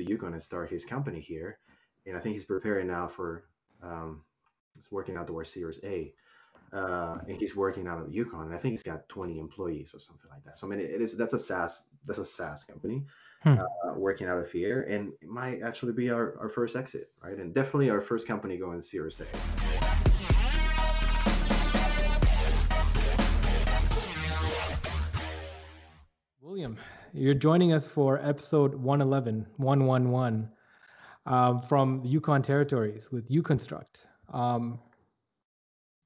to Yukon and start his company here, and I think he's preparing now for um, he's working out towards Series A, uh, and he's working out of Yukon, and I think he's got 20 employees or something like that. So I mean, it is that's a SaaS that's a SaaS company hmm. uh, working out of here, and it might actually be our, our first exit, right? And definitely our first company going Series A. you're joining us for episode 111, 111 um, from the Yukon territories with YuKonstruct. Um,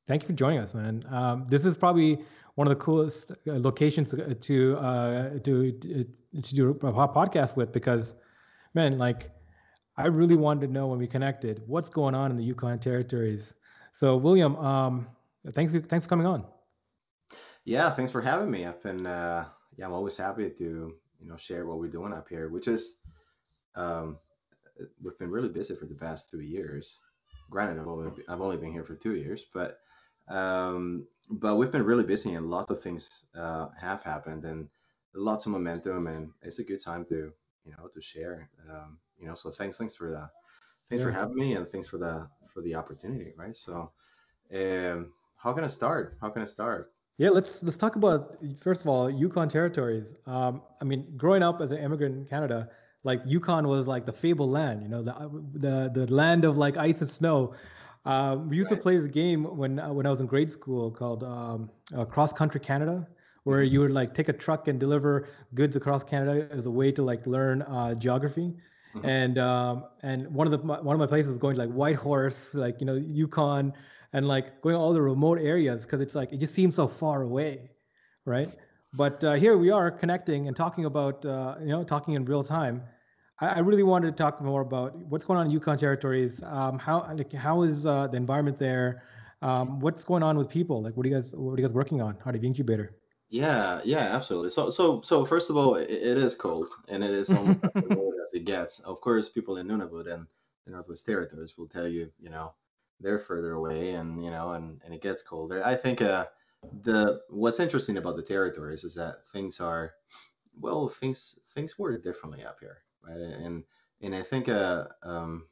thank you for joining us, man. Um, this is probably one of the coolest uh, locations to uh, to to do a podcast with because, man, like I really wanted to know when we connected what's going on in the Yukon territories. So, William, um, thanks thanks for coming on. Yeah, thanks for having me. I've been uh, yeah, I'm always happy to you know share what we're doing up here, which is um, we've been really busy for the past two years. Granted, I've only I've only been here for two years, but um, but we've been really busy and lots of things uh, have happened and lots of momentum and it's a good time to you know to share. Um, you know, so thanks thanks for that. Thanks yeah. for having me and thanks for the for the opportunity. Right. So, um, how can I start? How can I start? Yeah, let's let's talk about first of all Yukon territories. Um, I mean, growing up as an immigrant in Canada, like Yukon was like the fable land, you know, the the the land of like ice and snow. Uh, we used right. to play this game when when I was in grade school called um, uh, Cross Country Canada, where mm-hmm. you would like take a truck and deliver goods across Canada as a way to like learn uh, geography. Mm-hmm. And um, and one of the one of my places was going to like Whitehorse, like you know Yukon, and like going all the remote areas because it's like it just seems so far away, right? But uh, here we are connecting and talking about uh, you know talking in real time. I, I, really wanted to talk more about what's going on in Yukon territories. Um, how like, how is uh, the environment there? Um, what's going on with people? Like, what are you guys what are you guys working on out of incubator? Yeah, yeah, absolutely. So, so, so first of all, it, it is cold, and it is almost as cold as it gets. Of course, people in Nunavut and the Northwest Territories will tell you, you know, they're further away and you know and, and it gets colder. I think uh, the what's interesting about the territories is that things are well things things work differently up here right? And and i think uh, um,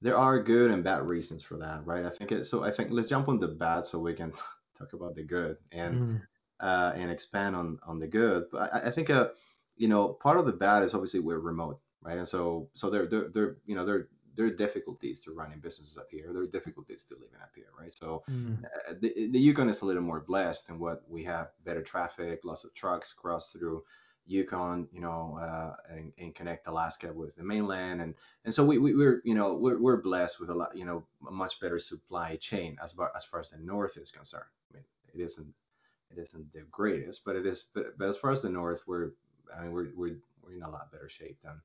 there are good and bad reasons for that right? I think it so i think let's jump on the bad so we can talk about the good and mm. uh, and expand on on the good. But i, I think uh you know part of the bad is obviously we're remote right? And so so they're they're, they're you know they're there are difficulties to running businesses up here. There are difficulties to living up here, right? So mm. uh, the, the Yukon is a little more blessed in what we have better traffic, lots of trucks cross through Yukon, you know, uh, and, and, connect Alaska with the mainland, and and so we, we are you know we're, we're blessed with a lot you know a much better supply chain as far as far as the north is concerned. I mean, it isn't it isn't the greatest, but it is but, but as far as the north, we're I mean we're we're we're in a lot better shape than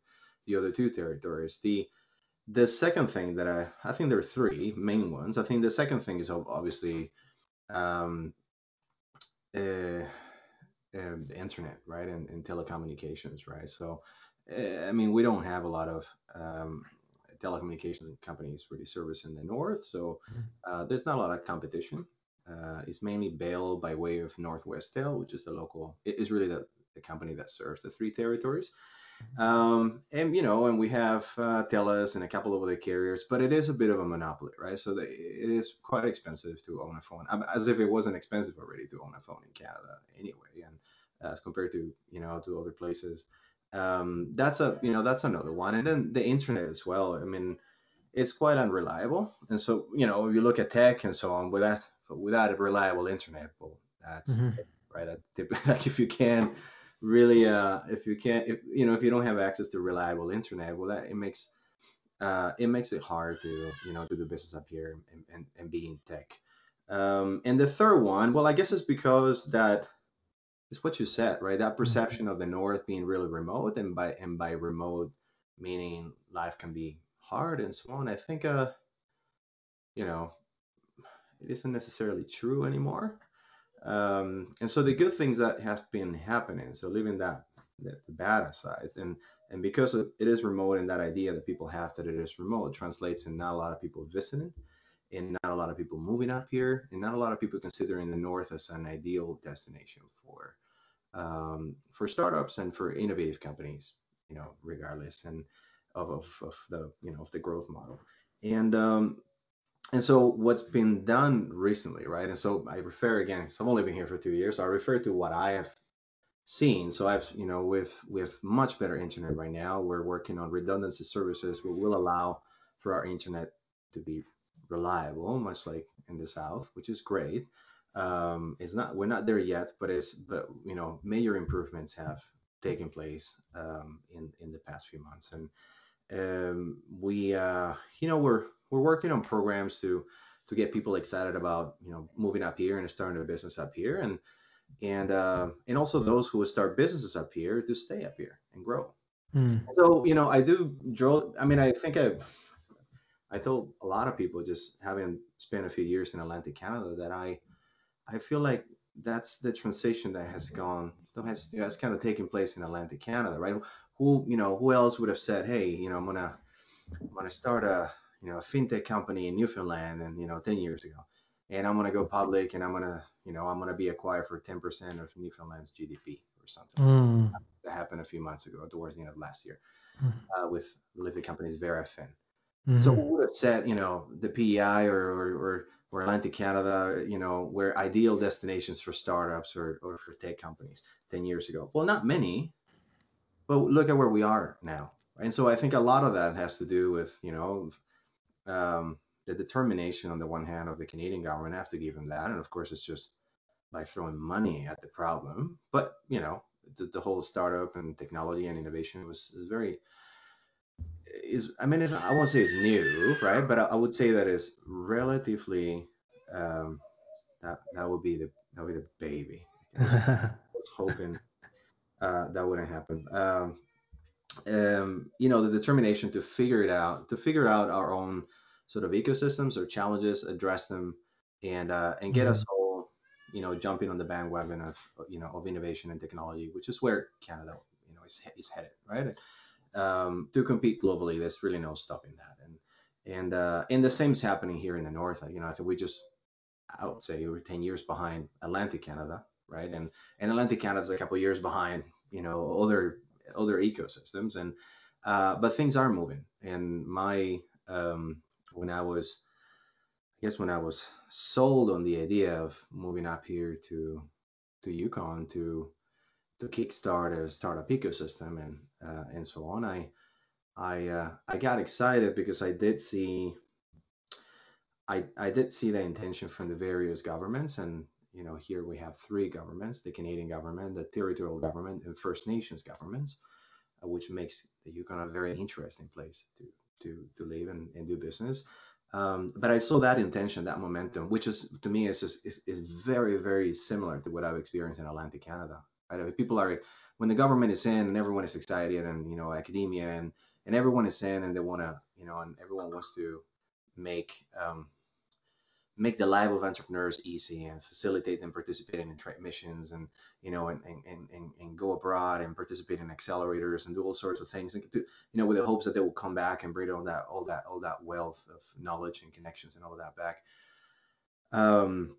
the other two territories. The the second thing that I, I think there are three main ones. I think the second thing is obviously um, uh, uh, the internet, right, and, and, telecommunications, right. So, uh, I mean, we don't have a lot of um, telecommunications companies really service in the north, so mm-hmm. uh, there's not a lot of competition. Uh, it's mainly Bell by way of Northwestel, which is the local. It is really the, the company that serves the three territories. Um, and you know, and we have uh, Telus and a couple of other carriers, but it is a bit of a monopoly, right? So the, it is quite expensive to own a phone, as if it wasn't expensive already to own a phone in Canada anyway, and uh, as compared to you know to other places. Um, that's a you know that's another one, and then the internet as well. I mean, it's quite unreliable, and so you know if you look at tech and so on, without without a reliable internet, well, that's mm-hmm. right. That, like if you can really uh, if you can't if you know if you don't have access to reliable internet well that it makes uh, it makes it hard to you know do the business up here and, and, and be in tech. Um, and the third one well i guess it's because that it's what you said right? That mm-hmm. perception of the north being really remote and by and by remote meaning life can be hard and so on i think uh you know it isn't necessarily true anymore um, and so the good things that have been happening, so leaving that, the bad aside, and and because it is remote and that idea that people have that it is remote translates in not a lot of people visiting, and not a lot of people moving up here, and not a lot of people considering the north as an ideal destination for um, for startups and for innovative companies, you know, regardless. And of, of, of the you know of the growth model. And um, and so what's been done recently, right? And so I refer again. So I've only been here for two years. So I refer to what I have seen. So I've you know with with much better internet right now. We're working on redundancy services, which will allow for our internet to be reliable, much like in the south, which is great. Um, it's not we're not there yet, but it's but you know major improvements have taken place um, in in the past few months, and um, we uh, you know we're we're working on programs to to get people excited about you know moving up here and starting a business up here, and and uh, and also those who start businesses up here to stay up here and grow. Mm. So you know I do draw. I mean I think I I told a lot of people just having spent a few years in Atlantic Canada that I I feel like that's the transition that has gone that has has kind of taken place in Atlantic Canada, right? Who you know who else would have said, hey, you know, I'm gonna I'm gonna start a you know a fintech company in Newfoundland, and you know, 10 years ago, and I'm gonna go public, and I'm gonna you know I'm gonna be acquired for 10% of Newfoundland's GDP or something. Mm. That happened a few months ago, towards the end of last year, mm. uh, with the company's Verafin. Mm-hmm. So who would have said, you know, the PEI or, or, or, or Atlantic Canada, you know, were ideal destinations for startups or, or for tech companies 10 years ago? Well, not many, but look at where we are now. And so I think a lot of that has to do with, you know, um, the determination on the one hand of the Canadian government. I have to give them that. And of course, it's just by throwing money at the problem. But, you know, the, the whole startup and technology and innovation was, was very is I mean I won't say it's new, right? But I, I would say that is relatively um, that that would be the that would be the baby. I was hoping uh, that wouldn't happen. Um, um, you know, the determination to figure it out, to figure out our own sort of ecosystems or challenges, address them, and uh, and get mm-hmm. us all, you know, jumping on the bandwagon of you know of innovation and technology, which is where Canada, you know, is is headed, right? um, to compete globally. There's really no stopping that. And and uh, and the same is happening here in the north. You know, I think we just I would say we're 10 years behind Atlantic Canada, right? And and Atlantic Canada is a couple years behind, you know, other other ecosystems. And uh, but things are moving. And my um, when I was I guess when I was sold on the idea of moving up here to to Yukon to to kickstart a startup ecosystem and uh, and so on. I I uh, I got excited because I did see I I did see the intention from the various governments and you know here we have three governments the Canadian government the territorial government and First Nations governments uh, which makes the Yukon a very interesting place to to to live and, and do business um, but I saw that intention, that momentum, which is to me is, just, is is very very similar to what I've experienced in Atlantic Canada. Right? People are when the government is in and everyone is excited and you know academia and and everyone is in and they want to you know and everyone wants to make um, make the life of entrepreneurs easy and facilitate them participating in trade missions and you know and, and, and, and go abroad and participate in accelerators and do all sorts of things and you know with the hopes that they will come back and bring all that all that all that wealth of knowledge and connections and all that back um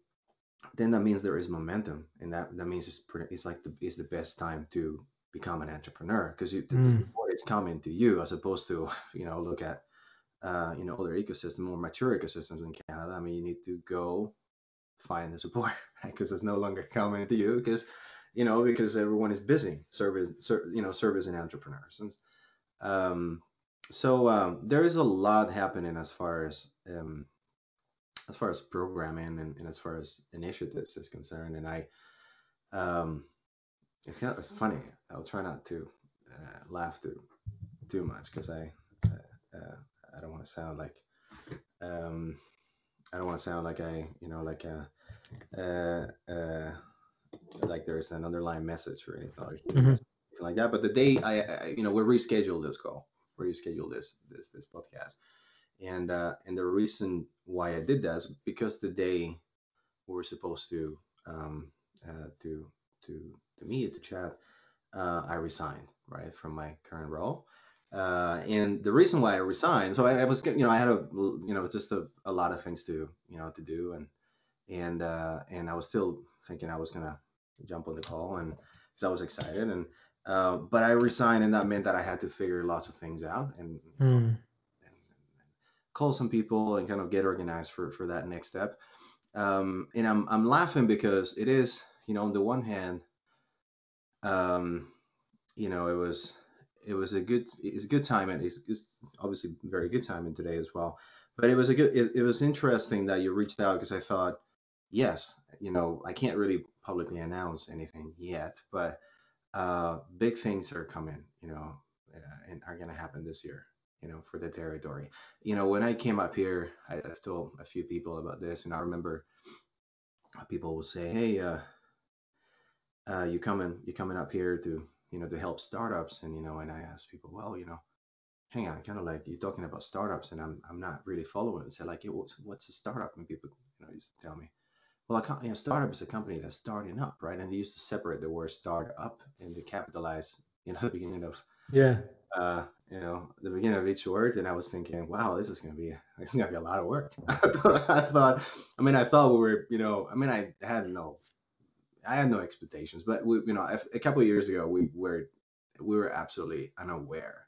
then that means there is momentum, and that that means it's pretty, it's like the it's the best time to become an entrepreneur because you mm. it's coming to you as opposed to you know look at uh, you know other ecosystems, more mature ecosystems in Canada. I mean, you need to go find the support because right? it's no longer coming to you because you know because everyone is busy service ser, you know servicing entrepreneurs and um, so um, there is a lot happening as far as um, as far as programming and, and as far as initiatives is concerned. And I, um, it's kind of, it's funny. I'll try not to uh, laugh too too much because I uh, uh, I don't want to sound like um, I don't want to sound like I you know like a uh, uh, like there's an underlying message or anything like, mm-hmm. like that. But the day I, I you know we rescheduled this call, rescheduled this this this podcast and uh, and the reason why I did that is because the day we were supposed to um, uh, to to to meet to chat, uh, I resigned right from my current role. Uh, and the reason why I resigned, so I, I, was, you know, I had a, you know, just a, a lot of things to, you know, to do, and and uh, and I was still thinking I was gonna jump on the call, and because I was excited, and Uh, but I resigned, and that meant that I had to figure lots of things out and, Mm. and, and call some people and kind of get organized for for that next step. Um, and I'm I'm laughing because it is, you know, on the one hand, um, you know, it was it was a good it's a good time and it's, it's obviously very good time in today as well. But it was a good it, it was interesting that you reached out because I thought, yes, you know, I can't really publicly announce anything yet, but uh, big things are coming, you know, uh, and are gonna happen this year, you know, for the territory. You know, when I came up here, I, I've told a few people about this, and I remember people will say, "Hey, uh, uh, you coming, you coming up here to, you know, to help startups?" And you know, and I ask people, "Well, you know, hang on, kind of like you're talking about startups, and I'm I'm not really following it." So like, "Yeah, what's what's a startup? And people, you know, used to tell me, well, a you know, startup is a company that's starting up, right? And they used to separate the word startup and they capitalize, you know, the beginning of Yeah. uh, you know, the beginning of each word, and I was thinking, wow, this is gonna be this is gonna be a lot of work. I thought, I thought, I mean, I thought we were, you know, I mean, I had no, I had no expectations, but we, you know, a, a couple of years ago, we were, we were absolutely unaware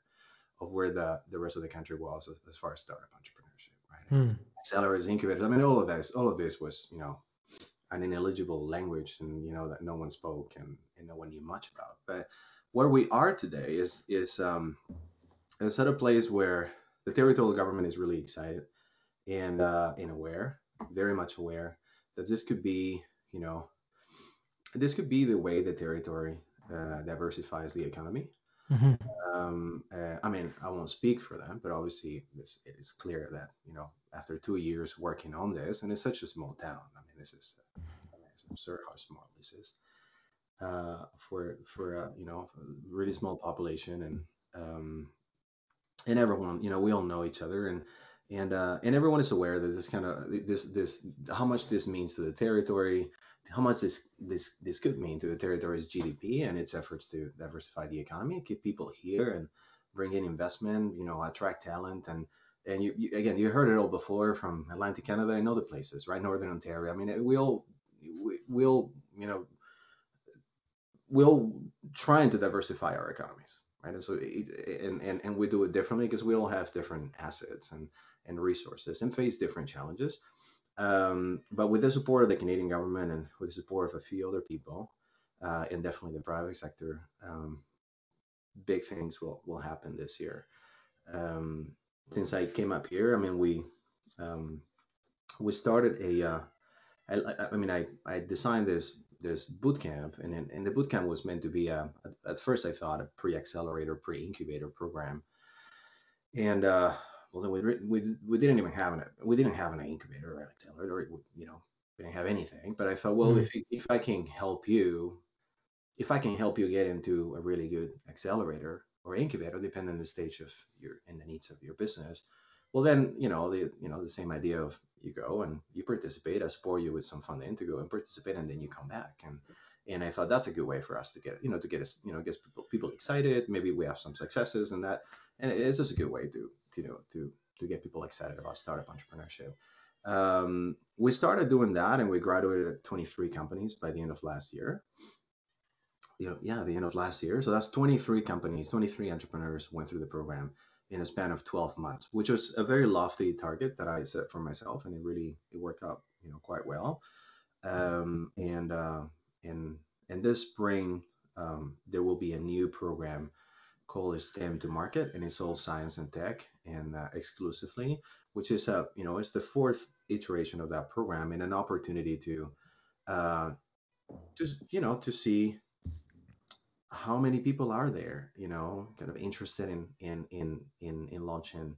of where the the rest of the country was as, as far as startup entrepreneurship, right? Mm. Accelerators, incubators. I mean, all of this, all of this was, you know, an ineligible language, and you know that no one spoke and, and no one knew much about. But where we are today is is um, it's at a place where the territorial government is really excited and uh, and aware, very much aware that this could be, you know, this could be the way the territory uh, diversifies the economy. Mhm. Um, uh, I mean, I won't speak for them, but obviously this, it is clear that you know after two years working on this, and it's such a small town. I mean, this is uh, I mean, it's absurd how small this is uh, for for uh, you know a really small population and um, and everyone you know we all know each other and and uh, and everyone is aware that this kind of this this how much this means to the territory how much this this this could mean to the territory's GDP and its efforts to diversify the economy keep people here and bring in investment you know attract talent. And and you, you again you heard it all before from Atlantic Canada and other places right? Northern Ontario. I mean we all we, we'll you know we'll trying to diversify our economies right? And so it, and, and and we do it differently because we all have different assets. And and resources and face different challenges. Um, but with the support of the canadian government and with the support of a few other people uh, and definitely the private sector um, big things will will happen this year. Um, since i came up here i mean we um, we started a uh, I, I- mean, I, I designed this this boot camp, and and the boot camp was meant to be a, at, at first I thought a pre-accelerator, pre-incubator program, and uh, well then we, we we didn't even have an we didn't have an incubator or an accelerator, would- you know, we didn't have anything. But I thought, well, Mm. if if I can help you, if I can help you get into a really good accelerator or incubator, depending on the stage of your and the needs of your business, well then you know the you know the same idea of you go and you participate. I support you with some funding to go and participate, and then you come back. And and I thought that's a good way for us to get you know to get us you know get people people excited. Maybe we have some successes and that, and it is just a good way to to you know to to get people excited about startup entrepreneurship. Um, we started doing that, and we graduated at 23 companies by the end of last year you know, yeah, the end of last year. So that's 23 companies, 23 entrepreneurs went through the program in a span of 12 months, which was a very lofty target that I set for myself, and it really it worked out, you know, quite well. Um, and uh, and and this spring um, there will be a new program called STEM to Market, and it's all science and tech, and uh, exclusively, which is a you know it's the fourth iteration of that program, and an opportunity to uh, just you know to see how many people are there you know kind of interested in in in in, in launching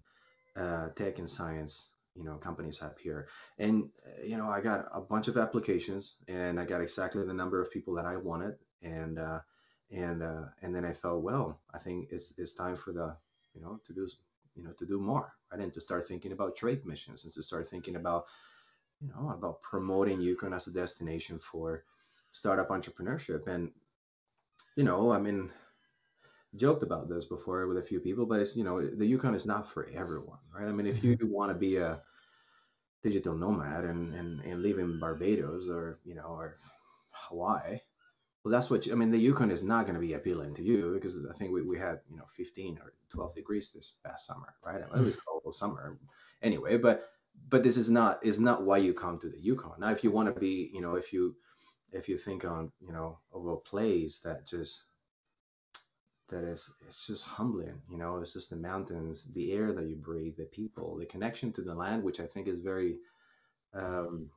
uh, tech and science you know companies up here. And uh, you know i got a bunch of applications and i got exactly the number of people that i wanted and uh, and uh, and then i thought well i think it's it's time for the you know to do you know to do more right? And to start thinking about trade missions and to start thinking about you know about promoting yukon as a destination for startup entrepreneurship. And you know i mean joked about this before with a few people, but it's you know the Yukon is not for everyone, right? I mean, if you want to be a digital nomad and, and and live in Barbados or you know or Hawaii, well, that's what you, I mean. The Yukon is not going to be appealing to you because I think we, we had you know 15 or 12 degrees this past summer, right? It was cold all summer anyway. But but this is not is not why you come to the Yukon. Now, if you want to be, you know, if you if you think on you know of a place that just that is it's just humbling you know it's just the mountains the air that you breathe the people the connection to the land which i think is very um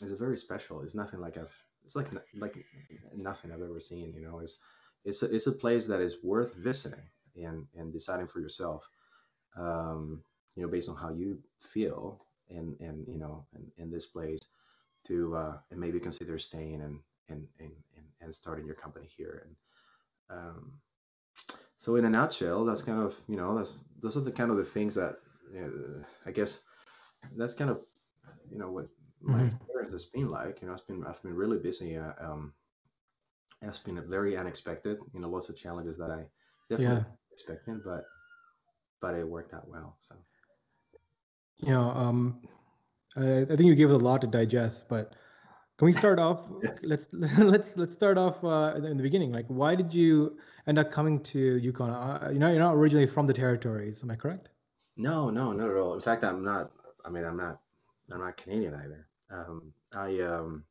is very special it's nothing like i've it's like like nothing i've ever seen you know it's it's a, it's a place that is worth visiting and and deciding for yourself um you know based on how you feel and and you know in, in this place to uh and maybe consider staying and and and, and starting your company here. And um so in a nutshell, that's kind of you know that's those are the kind of the things that know, I guess that's kind of you know what my mm-hmm. experience has been like. You know, it's been I've been really busy. Uh, um, it's been very unexpected. You know, lots of challenges that I definitely yeah. expected, but but it worked out well. So you know, um, I, I think you gave us a lot to digest, but can we start off? let's let's let's start off uh, in the beginning. Like, why did you end up coming to Yukon? Uh, you know, you're not originally from the territories. Am I correct? No, no, not at all. In fact, I'm not. I mean, I'm not. I'm not Canadian either. Um, I um,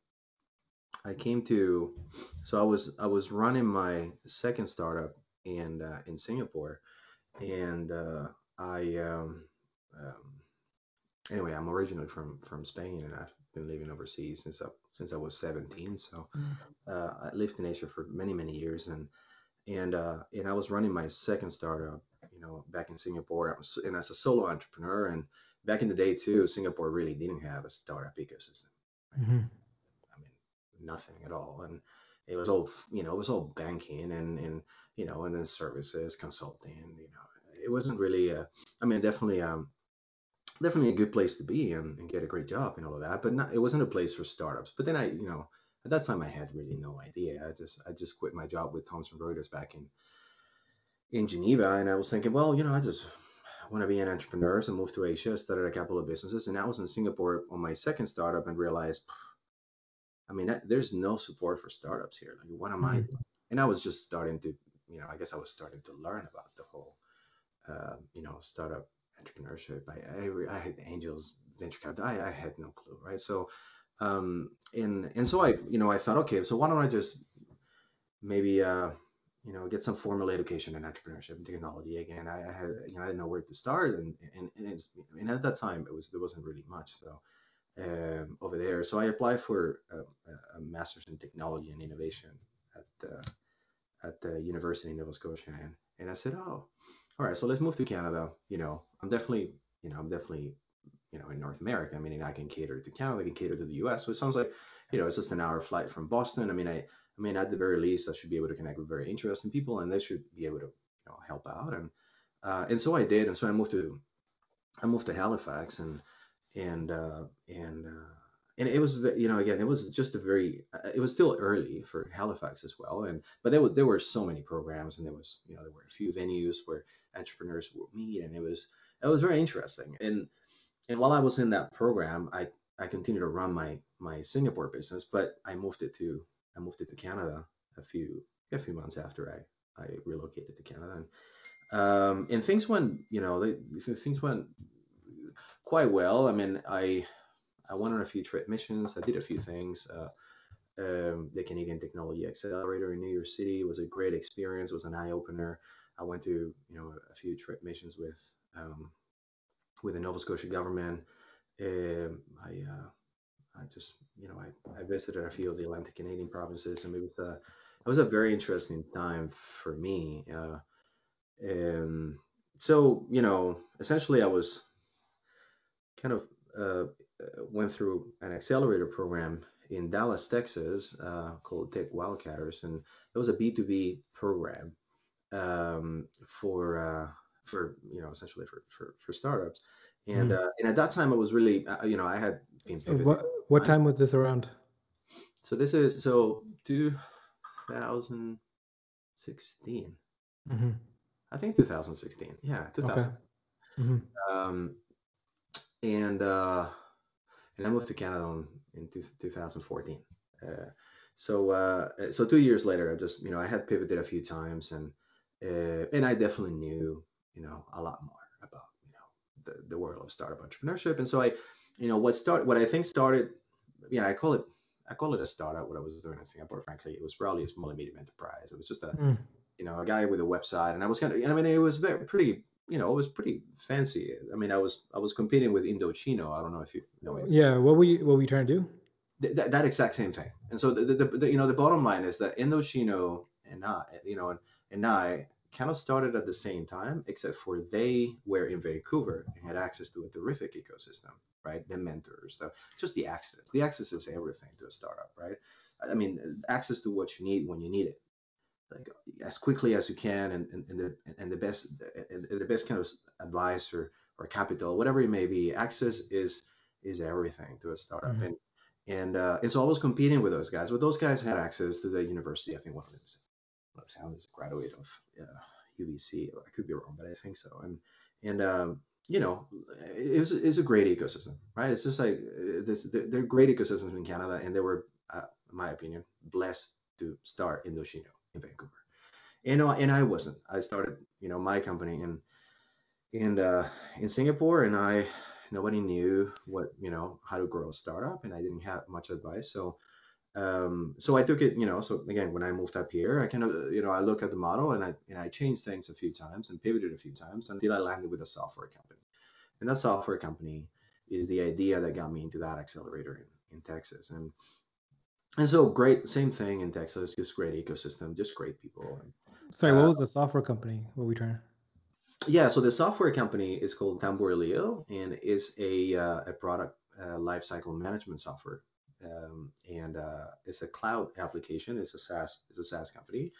I came to. So I was I was running my second startup in uh, in Singapore, and uh, I um, um, anyway, I'm originally from from Spain, and I've been living overseas since I since I was 17. So mm. uh, I lived in Asia for many many years, and and uh, and I was running my second startup, you know, back in Singapore, and as a solo entrepreneur. And back in the day too, Singapore really didn't have a startup ecosystem. Mm-hmm. I mean, nothing at all, and it was all you know, it was all banking and and you know, and then services, consulting. You know, it wasn't really. A, I mean, definitely um, definitely a good place to be and, and get a great job and all of that. But not, it wasn't a place for startups. But then I, you know, at that time I had really no idea. I just I just quit my job with Thomson Reuters back in in Geneva, and I was thinking, well, you know, I just want to be an entrepreneur, so moved to Asia, started a couple of businesses, and I was in Singapore on my second startup and realized, I mean, there's no support for startups here. Like, what am mm-hmm. I doing? And I was just starting to, you know, I guess I was starting to learn about the whole, uh, you know, startup entrepreneurship. I, I, I had angels, venture capital. I, I had no clue, right? So, um, and and so I, you know, I thought, okay, so why don't I just maybe, uh, you know, get some formal education in entrepreneurship and technology again. I, I had, you know, I didn't know where to start, and and and, and at that time it was there wasn't really much, so. Um, over there, so I applied for a, a, master's in technology and innovation at uh, at the University of Nova Scotia, and, and I said, oh, all right, so let's move to Canada. You know, I'm definitely, you know, I'm definitely, you know, in North America, meaning I can cater to Canada, I can cater to the US. So it sounds like, you know, it's just an hour flight from Boston. I mean, I, I mean, at the very least, I should be able to connect with very interesting people, and they should be able to, you know, help out. And uh, and so I did, and so I moved to, I moved to Halifax, and and uh, and uh, and it was you know again it was just a very uh, it was still early for Halifax as well. And but there were there were so many programs and there was you know there were a few venues where entrepreneurs would meet and it was it was very interesting. And and while I was in that program I I continued to run my my Singapore business but I moved it to I moved to Canada a few a few months after I I relocated to Canada and um, and things went you know they, things went quite well I mean I I went on a few trip missions. I did a few things. Uh, um, the Canadian Technology Accelerator in New York City was a great experience. Was an eye opener. I went to you know a few trip missions with um, with the Nova Scotia government. Um, I uh, I just you know I, I visited a few of the Atlantic Canadian provinces, and it was a it was a very interesting time for me. Uh, and so you know essentially I was kind of uh, went through an accelerator program in Dallas, Texas, uh, called Tech Wildcatters, and it was a B2B program um, for uh, for you know essentially for for, for startups. And mm. uh, and at that time, it was really uh, you know I had been pivoting. What what time was this around? So this is so 2016. Mm-hmm. I think 2016. Yeah, 2000. Okay. Mm-hmm. Um, and uh, and I moved to Canada in, in 2014. Uh, so uh, so two years later, I just you know I had pivoted a few times and uh, and I definitely knew you know a lot more about you know the, the world of startup entrepreneurship. And so I you know what start what I think started you know I call it I call it a startup. What I was doing in Singapore, frankly, it was probably a small and medium enterprise. It was just a mm. you know a guy with a website, and I was kind of I mean it was very pretty you know, it was pretty fancy. I mean, I was I was competing with Indochino. I don't know if you know it. Yeah, what were you what were you trying to do? Th- that, that exact same thing. And so the, the, the, you know the bottom line is that Indochino and I, you know, and, and I kind of started at the same time, except for they were in Vancouver and had access to a terrific ecosystem, right? The mentors, the just the access. The access is everything to a startup, right? I mean, access to what you need when you need it like as quickly as you can and, and, and the and the best and the best kind of advice or, or capital whatever it may be access is is everything to a startup mm-hmm. and and uh, and so I was competing with those guys but those guys had access to the university I think one of them was a graduate of uh, UBC I could be wrong but I think so and and um, you know it was it's a great ecosystem right it's just like uh, this they're great ecosystems in Canada and they were uh, in my opinion blessed to start Indochino in Vancouver. And and I wasn't. I started, you know, my company in in uh, in Singapore, and I nobody knew what you know how to grow a startup, and I didn't have much advice. So um, so I took it, you know. So again, when I moved up here, I kind of, you know, I look at the model and I and I changed things a few times and pivoted a few times until I landed with a software company. And that software company is the idea that got me into that accelerator in, in Texas. And and so great, same thing in Texas, just great ecosystem, just great people. Sorry, what uh, was the software company? What were we trying? Yeah, so the software company is called Tamborrilleo and is a uh, a product uh, lifecycle management software, um, and uh, it's a cloud application. It's a SaaS. It's a SaaS company,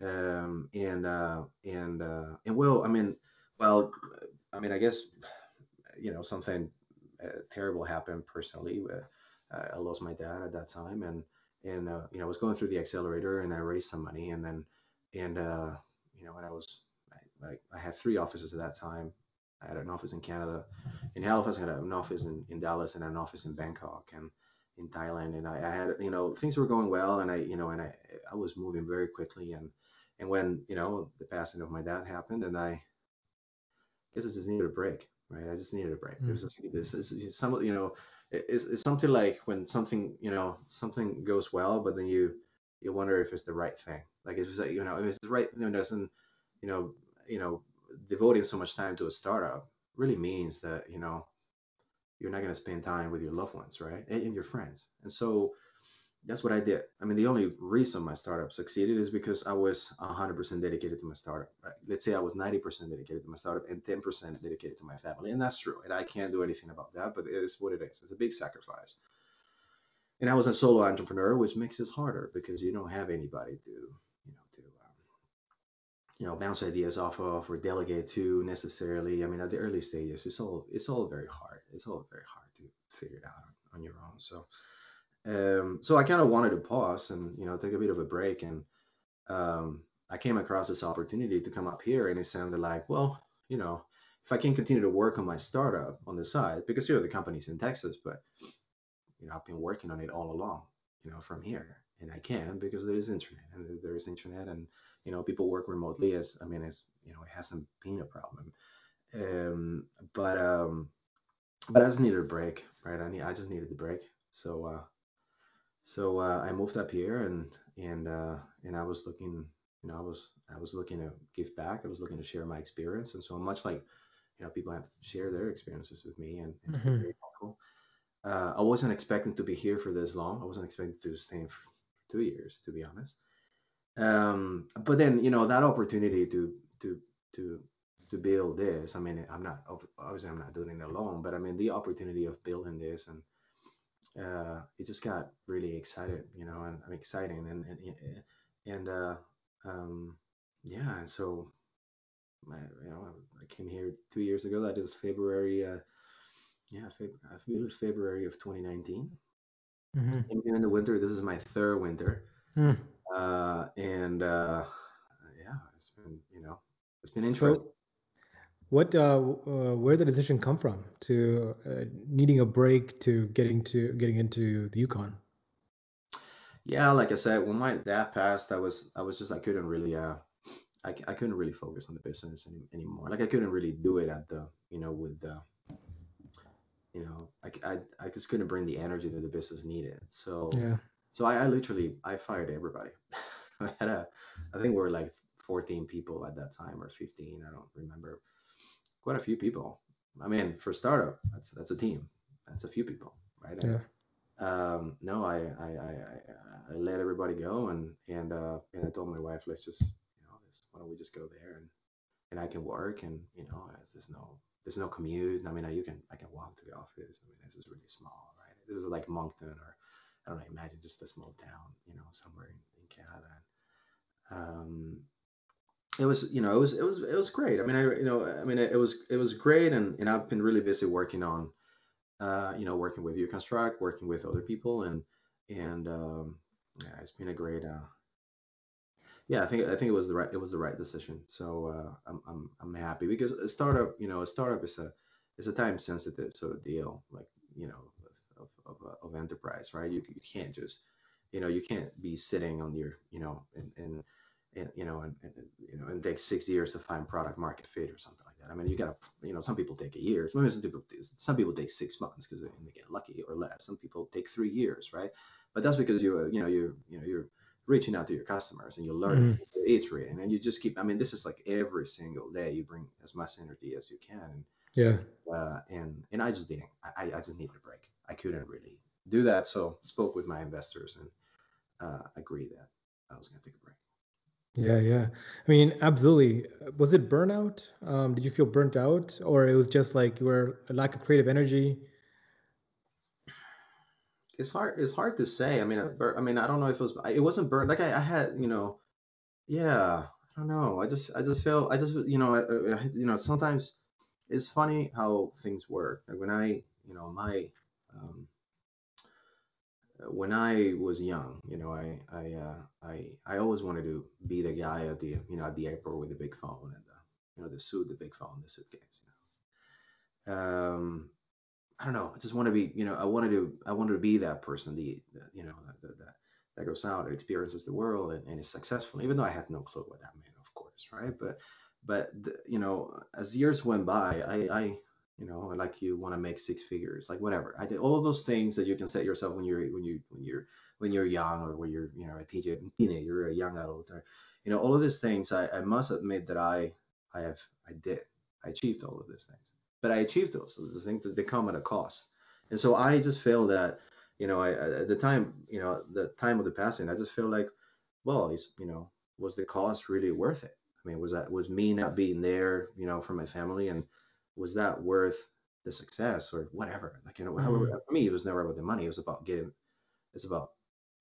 um, and uh, and uh, and well, I mean, well, I mean, I guess you know something uh, terrible happened personally. I lost my dad at that time, and and uh, you know I was going through the accelerator, and I raised some money, and then and uh, you know when I was I, I had three offices at that time. I had an office in Canada, in Halifax. I had an office in, in Dallas and an office in Bangkok and in Thailand. And I, I had you know things were going well, and I you know and I I was moving very quickly, and and when you know the passing of my dad happened, and I guess I just needed a break, right? I just needed a break. Mm-hmm. It was mm. just this, this is some you know it's, it's something like when something you know something goes well but then you you wonder if it's the right thing like it's like you know if it's the right you know doesn't you know you know devoting so much time to a startup really means that you know you're not going to spend time with your loved ones right and, and your friends and so that's what I did. I mean, the only reason my startup succeeded is because I was 100% dedicated to my startup. Let's say I was 90% dedicated to my startup and 10% dedicated to my family. And that's true. And I can't do anything about that, but it is what it is. It's a big sacrifice. And I was a solo entrepreneur, which makes it harder because you don't have anybody to, you know, to, um, you know, bounce ideas off of or delegate to necessarily. I mean, at the early stages, it's all, it's all very hard. It's all very hard to figure it out on, your own. So, um, so I kind of wanted to pause and you know take a bit of a break, and um, I came across this opportunity to come up here, and it sounded like, well, you know, if I can continue to work on my startup on the side, because you know the company's in Texas, but you know I've been working on it all along, you know, from here, and I can because there is internet, and there is internet, and you know people work remotely. As I mean, as you know, it hasn't been a problem, um, but um, but I just needed a break, right? I need I just needed the break, so. Uh, so uh, I moved up here and and uh, and I was looking, you know, I was I was looking to give back. I was looking to share my experience, and so much like you know people have shared their experiences with me, and it's mm-hmm. been very helpful. Uh, I wasn't expecting to be here for this long. I wasn't expecting to stay for two years, to be honest. Um, but then you know that opportunity to to to to build this. I mean, I'm not obviously I'm not doing it alone, but I mean the opportunity of building this and uh, it just got really excited, you know, and I'm exciting and and and uh, um, yeah, and so I, you know, I came here two years ago. That is February, uh, yeah, Feb- I think it was February of 2019. Mm-hmm. in the winter. This is my third winter, mm. Uh, and uh, yeah, it's been you know, it's been interesting. So, what, uh, uh, where did the decision come from to uh, needing a break to getting to getting into the Yukon? yeah, like I said, when my dad passed, I was I was just I couldn't really uh I, I couldn't really focus on the business any, anymore. Like I couldn't really do it at the you know with the you know I, I, I just couldn't bring the energy that the business needed. So Yeah. So I, I literally I fired everybody. I had a I think we were like 14 people at that time or 15. I don't remember. Quite a few people. I mean, for startup, that's that's a team. That's a few people, right? Yeah. um, no, I, I, I, I, let everybody go and and uh, and I told my wife, let's just you know, let's, why don't we just go there and and I can work and you know, there's no there's no commute. I mean, I, you can I can walk to the office. I mean, this is really small, right? This is like Moncton or I don't know, imagine just a small town, you know, somewhere in, in Canada. Um, it was you know it was it was it was great. I mean, I you know I mean it, it was it was great, and and I've been really busy working on uh, you know, working with YuKonstruct, working with other people, and and um, yeah, it's been a great. Uh, yeah, I think I think it was the right it was the right decision. So uh, I'm I'm I'm happy because a startup, you know, a startup is a is a time sensitive sort of deal, like you know, of of, enterprise, right? You you can't just you know you can't be sitting on your you know and and and you know and, and you know and take six years to find product market fit or something like that i mean you gotta you know some people take a year some people some people take six months because they, they get lucky or less some people take three years right but that's because you you know you're, you know you're reaching out to your customers and you learn Mhm. iterating and you just keep i mean this is like every single day you bring as much energy as you can Yeah. uh, and and i just didn't I, I just needed a break i couldn't really do that so spoke with my investors and uh, agreed that i was going to take a break Yeah, yeah. I mean, absolutely. Was it burnout? Um, did you feel burnt out, or it was just like you were a lack of creative energy? it's hard it's hard to say i mean I, I mean i don't know if it was it wasn't burnt like I, I had you know yeah i don't know i just i just feel. i just you know I, I, you know sometimes it's funny how things work like when i you know my um when i was young you know i i uh, i i always wanted to be the guy at the you know at the airport with the big phone and the you know the suit the big phone the suitcase you know um I don't know. I just want to be, you know, I wanted to, I wanted to be that person, the, the you know, that, that, goes out and experiences the world and, and is successful, even though I had no clue what that meant, of course, right? But, but the, you know, as years went by, I, I, you know, like you want to make six figures, like whatever. I did all of those things that you can set yourself when you're, when you, when you're, when you're young or when you're, you know, a teenager, teenager, a young adult, or, you know, all of these things. I, I must admit that I, I have, I did, I achieved all of these things but I achieved those. So the things that they come at a cost. And so I just feel that, you know, I, at the time, you know, the time of the passing, I just feel like, well, he's, you know, was the cost really worth it? I mean, was that was me not being there, you know, for my family, and was that worth the success or whatever? Like, you know, however, Mhm. for me, it was never about the money. It was about getting, it's about,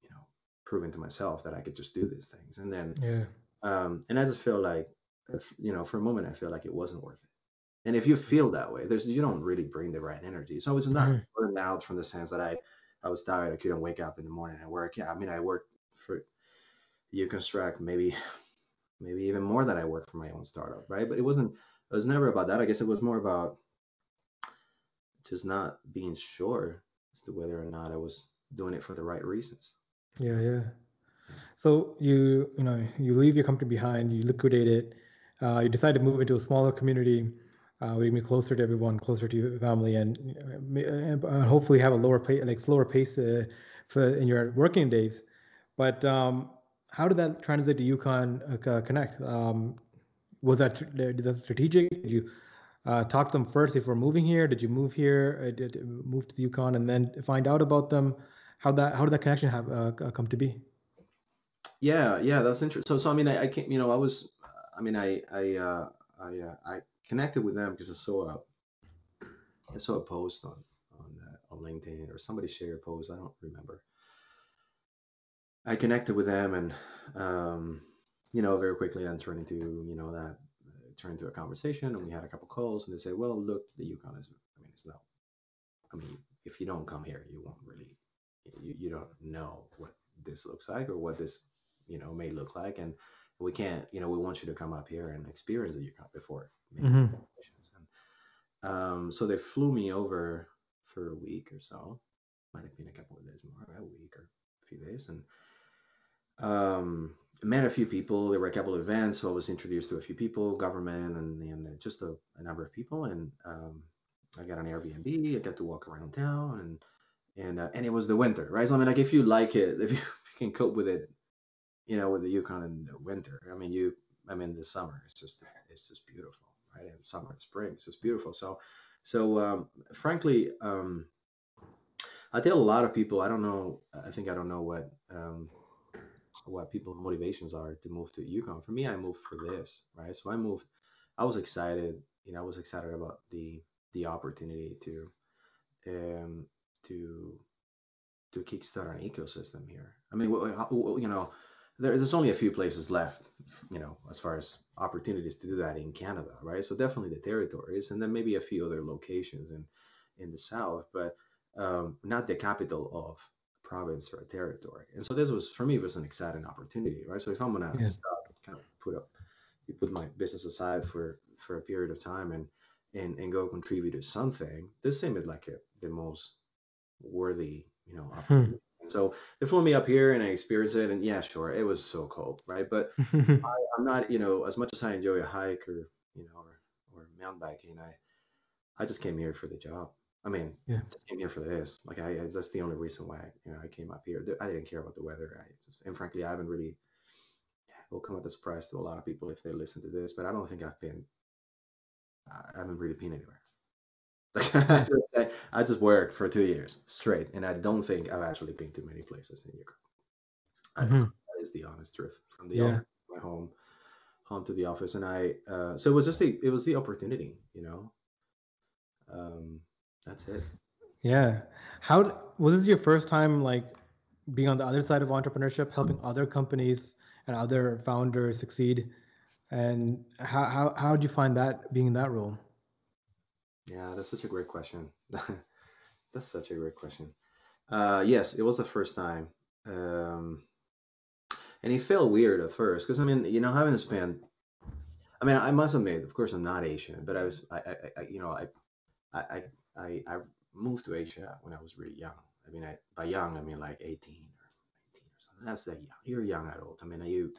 you know, proving to myself that I could just do these things. And then, Yeah. um, and I just feel like, if, you know, for a moment, I feel like it wasn't worth it. And if you feel that way, there's you don't really bring the right energy. So it's not Mhm. burned out from the sense that I I was tired. I couldn't wake up in the morning and work. Yeah, I mean I worked for YuKonstruct maybe maybe even more than I worked for my own startup, right? But it wasn't it was never about that. I guess it was more about just not being sure as to whether or not I was doing it for the right reasons. Yeah, yeah. So you, you know, you leave your company behind, you liquidate it, uh, you decide to move into a smaller community, uh, where you be closer to everyone, closer to your family, and uh, hopefully have a lower pace, like slower pace uh, for in your working days. But um, how did that translate to Yukon uh, Connect? Um, was that uh, that strategic? Did you uh, talk to them first if we're moving here? Did you move here? Uh, did move to the Yukon and then find out about them? How that how did that connection have uh, come to be? Yeah, yeah, that's interesting. So, so I mean, I, I can't, you know, I was, I mean, I, I, uh, I, uh, I connected with them because I saw a, I saw a post on, on, uh, on LinkedIn or somebody shared a post. I don't remember. I connected with them and, um, you know, very quickly entered into, you know, that uh, turned into a conversation and we had a couple calls and they said, well, look, the Yukon is, I mean, it's not, I mean, if you don't come here, you won't really, you, you don't know what this looks like or what this, you know, may look like. And we can't, you know, we want you to come up here and experience the Yukon before making Mhm. And um, so they flew me over for a week or so. Might have been a couple of days more, a week or a few days. And um, met a few people. There were a couple of events, so I was introduced to a few people, government, and, and just a, a number of people. And um, I got an Airbnb. I got to walk around town, and and uh, and it was the winter, right? So I mean, like if you like it, if you, if you can cope with it, you know, with the Yukon in the winter. I mean, you, I mean, the summer, it's just it's just beautiful, right? And summer and spring, it's just beautiful. So so um, frankly, um, I tell a lot of people, I don't know, I think I don't know what um, what people's motivations are to move to Yukon. For me, I moved for this, right? So I moved. I was excited. You know, I was excited about the the opportunity to um, to to kickstart an ecosystem here. I mean, you know, there's only a few places left, you know, as far as opportunities to do that in Canada, right? So definitely the territories, and then maybe a few other locations in in the south, but um, not the capital of province or a territory. And so this was for me was an exciting opportunity, right? So if I'm gonna yeah. stop, kind of put up, put my business aside for for a period of time and and and go contribute to something, this seemed like a, the most worthy, you know, hmm. opportunity. So they flew me up here and I experienced it, and yeah, sure, it was so cold, right? But I, I'm not, you know, as much as I enjoy a hike or you know or or mountain biking, I I just came here for the job. I mean, yeah. just came here for this. Like I, I, that's the only reason why you know I came up here. I didn't care about the weather. I just, and frankly, I haven't really. It will come as a surprise to a lot of people if they listen to this, but I don't think I've been. I haven't really been anywhere. I, just, I, just worked for two years straight, and I don't think I've actually been to many places in Yukon. Mm-hmm. That is the honest truth. From the yeah. office, my home, home to the office, and I. Uh, so it was just the it was the opportunity, you know. Um, that's it. Yeah. How was this your first time like being on the other side of entrepreneurship, helping other companies and other founders succeed? And how how how did you find that being in that role? Yeah, that's such a great question. that's such a great question. Uh, yes, it was the first time. Um, and it felt weird at first because I mean, you know, having spent, I mean, I must admit, of course, I'm not Asian, but I was, I, I, I you know, I, I, I, I moved to Asia when I was really young. I mean, I, by young, I mean like 18 or 19 or something. That's that young. You're a young adult. I mean, you,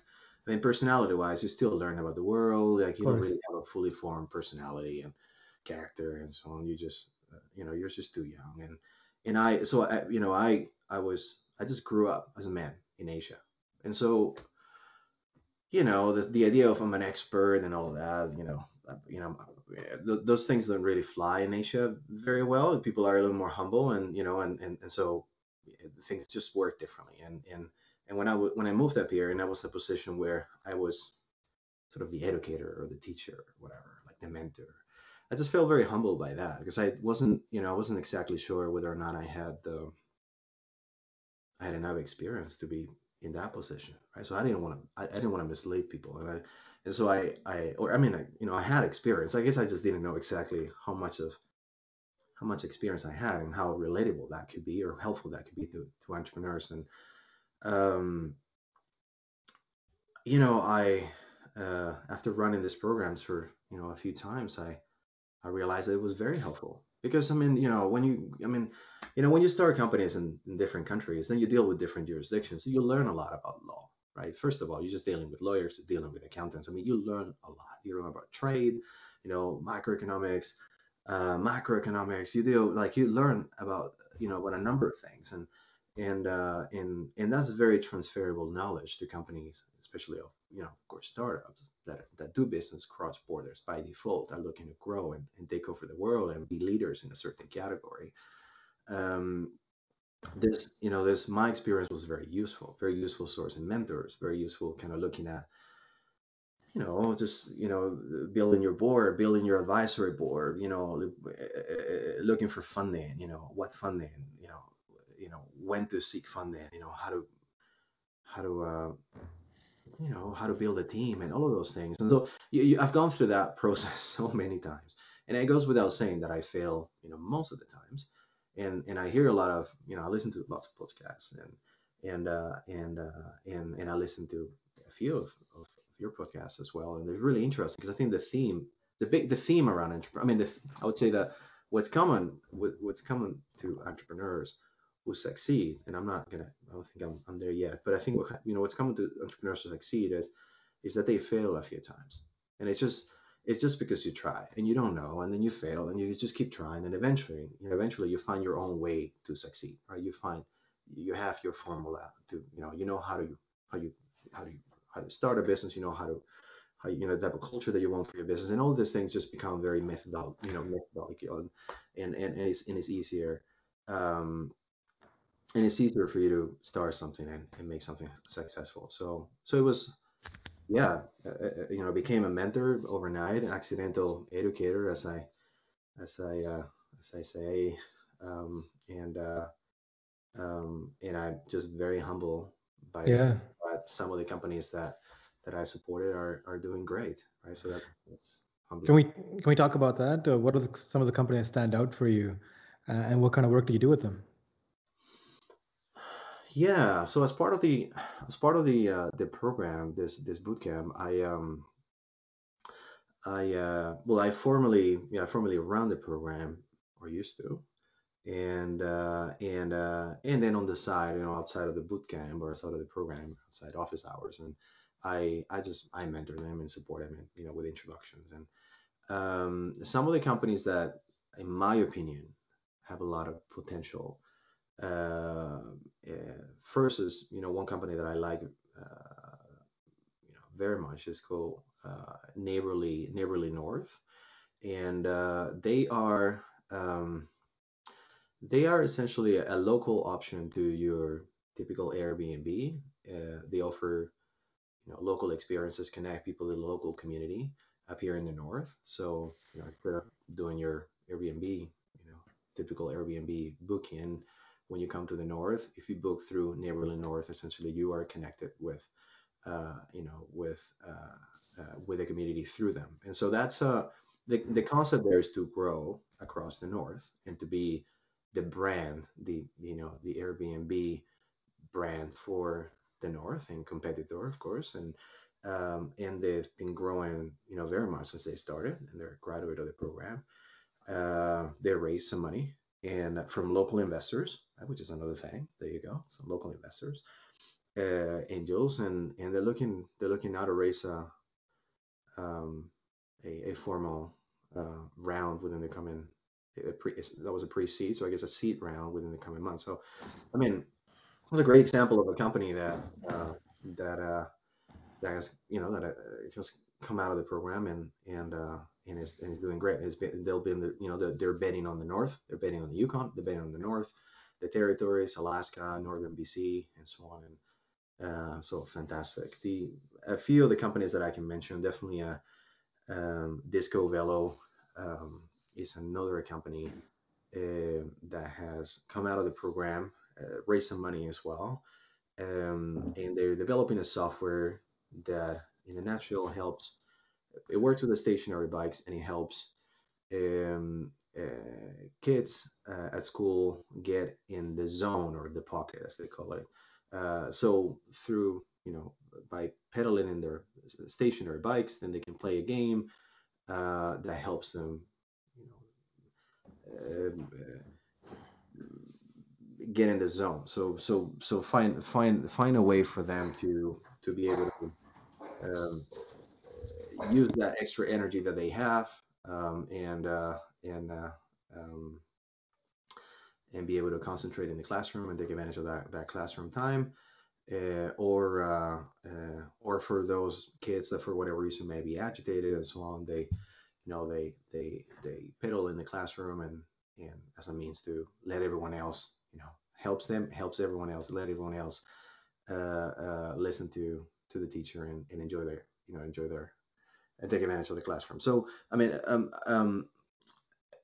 I mean, personality wise, you still learn about the world. Like you don't really have a fully formed personality and character and so on. You just, uh, you know, you're just too young. And, and I, so I, you know, I, I was, I just grew up as a man in Asia. And so, you know, the, the idea of I'm an expert and all that, you know, you know, th- those things don't really fly in Asia very well. People are a little more humble, and you know, and and, and so things just work differently. And and and when I w- when I moved up here, and I was a position where I was sort of the educator or the teacher or whatever, like the mentor. I just felt very humbled by that because I wasn't, you know, I wasn't exactly sure whether or not I had the I had enough experience to be in that position, right? So I didn't want to, I, I didn't want to mislead people, and I and so I, I, or I mean, I, you know, I had experience. I guess I just didn't know exactly how much of, how much experience I had and how relatable that could be or helpful that could be to, to entrepreneurs. And, um, you know, I, uh, after running these programs for, you know, a few times, I, I realized that it was very helpful because I mean, you know, when you, I mean, you know, when you start companies in, in different countries, then you deal with different jurisdictions. So you learn a lot about law right? First of all, you're just dealing with lawyers, dealing with accountants. I mean, you learn a lot. You learn about trade, you know, microeconomics, uh, macroeconomics. You deal like you learn about you know about a number of things, and and uh, and and that's very transferable knowledge to companies, especially of you know of course startups that that do business cross borders by default are looking to grow and, and take over the world and be leaders in a certain category. Um, this you know this my experience was very useful very useful source and mentors very useful kind of looking at you know just you know building your board building your advisory board you know looking for funding you know what funding you know you know when to seek funding you know how to how to uh, you know how to build a team and all of those things and so you, you, i've gone through that process so many times and it goes without saying that i fail you know most of the times and and I hear a lot of you know I listen to lots of podcasts and and uh, and uh, and and I listen to a few of, of your podcasts as well, and they're really interesting because I think the theme the big the theme around entrepreneur I mean the, I would say that what's common what's common to entrepreneurs who succeed, and I'm not gonna, I don't think I'm, I'm there yet, but I think what, you know what's coming to entrepreneurs to succeed is is that they fail a few times, and it's just it's just because you try and you don't know, and then you fail, and you just keep trying, and eventually, you know, eventually you find your own way to succeed, right? You find you have your formula to, you know, you know how to how you how to how to start a business, you know how to how you know the type of culture that you want for your business, and all these things just become very methodological, you know, methodological, and and and, and it's and it's easier. Um, and it's easier for you to start something and, and make something successful. So so it was yeah, uh, uh, uh, you know, became a mentor overnight, accidental educator, as I, as I, uh, as I say, um, and uh, um, and I'm just very humble by yeah. But some of the companies that that I supported are are doing great, right? So that's that's humbling. Can we can we talk about that? Uh, what are the, some of the companies that stand out for you, uh, and what kind of work do you do with them? Yeah, so as part of the as part of the uh, the program, this this boot camp, I um I uh well I formally yeah I formally run the program or used to, and uh, and uh, and then on the side, you know, outside of the boot camp or outside of the program, outside office hours, and I I just I mentor them and support them, and you know, with introductions and um, some of the companies that, in my opinion, have a lot of potential uh, uh, first is you know one company that I like uh, you know very much is called Neighborly Neighborly North, and they are um, they are essentially a, a, local option to your typical Airbnb. Uh, they offer you know local experiences, connect people to the local community up here in the north. So you know instead of doing your Airbnb, you know typical Airbnb booking, when you come to the north, if you book through Neighborly North, essentially you are connected with, uh, you know, with uh, uh, with the community through them. And so that's uh, the the concept there is to grow across the north and to be the brand, the you know the Airbnb brand for the north and competitor, of course, and um, and they've been growing, you know, very much since they started, and they're a graduate of the program. Uh, they raised some money and from local investors, uh, which is another thing. There you go, some local investors, uh, angels, and and they're looking they're looking now to raise a um, a, a formal uh, round within the coming. Pre, that was a pre-seed, so I guess a seed round within the coming months. So, I mean, it was a great example of a company that uh, that uh, that has you know that uh, just come out of the program and and uh, and is and is doing great. It's been, they'll be in the you know they're betting on the north, they're betting on the Yukon, they're betting on the north, the territories, Alaska, northern BC, and so on. And uh, so fantastic. The a few of the companies that I can mention definitely a uh, um, Disco Velo um, is another company uh, that has come out of the program, uh, raised some money as well, um, and they're developing a software that in a nutshell helps it works with the stationary bikes and it helps um, kids uh, at school get in the zone or the pocket as they call it. Uh, so through you know by pedaling in their stationary bikes then they can play a game uh, that helps them you know um, uh, get in the zone. So so so find find find a way for them to to be able to um, use that extra energy that they have um, and uh, and uh, um, and be able to concentrate in the classroom and take advantage of that, that classroom time. Uh, or uh, uh, or for those kids that for whatever reason may be agitated and so on, they you know they they they piddle in the classroom and and as a means to let everyone else you know helps them helps everyone else let everyone else uh, uh, listen to to the teacher and, and enjoy their you know enjoy their and take advantage of the classroom. So I mean, um, um,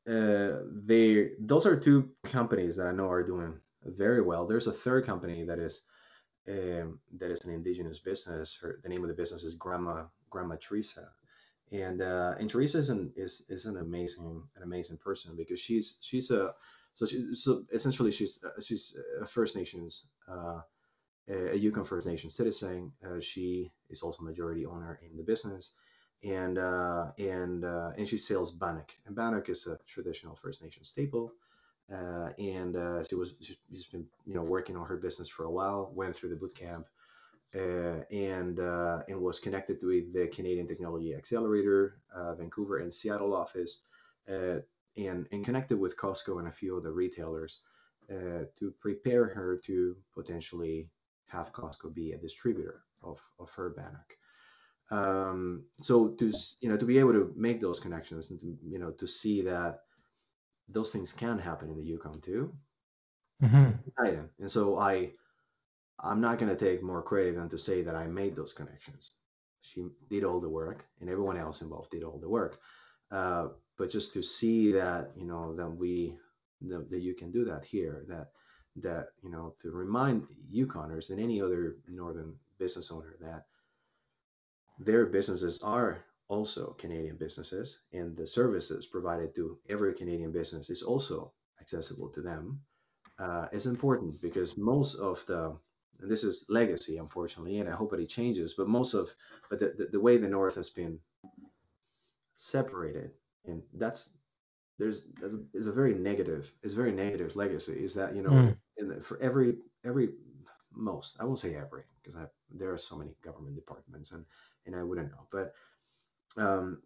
uh, they those are two companies that I know are doing very well. There's a third company that is um, that is an indigenous business. Her, the name of the business is Grandma Grandma Teresa, and uh, and Teresa is an is, is an amazing an amazing person because she's she's a so she, so essentially she's uh, she's a First Nations uh, a Yukon First Nation citizen. Uh, she is also majority owner in the business and uh, and uh, and she sells bannock. And bannock is a traditional First Nation staple. uh, and uh, she was she's been you know working on her business for a while. Went through the boot camp, uh, and uh, and was connected with the Canadian Technology Accelerator, uh, Vancouver and Seattle office, uh, and and connected with Costco and a few other retailers to prepare her to potentially have Costco be a distributor of of her bannock. Um, so to you know to be able to make those connections and to you know to see that those things can happen in the Yukon too. Mm-hmm. And so I, I'm not going to take more credit than to say that I made those connections. She did all the work, and everyone else involved did all the work. Uh, but just to see that, you know, that we, that, that you can do that here, that, that you know, to remind Yukoners and any other northern business owner that their businesses are also Canadian businesses, and the services provided to every Canadian business is also accessible to them, uh, is important because most of the and this is legacy, unfortunately, and I hope it changes. But most of, but the, the, the way the North has been separated, and that's there's is a very negative, it's very negative legacy. Is that you know, mm. in the, for every every most, I won't say every, because there are so many government departments, and and I wouldn't know, but um,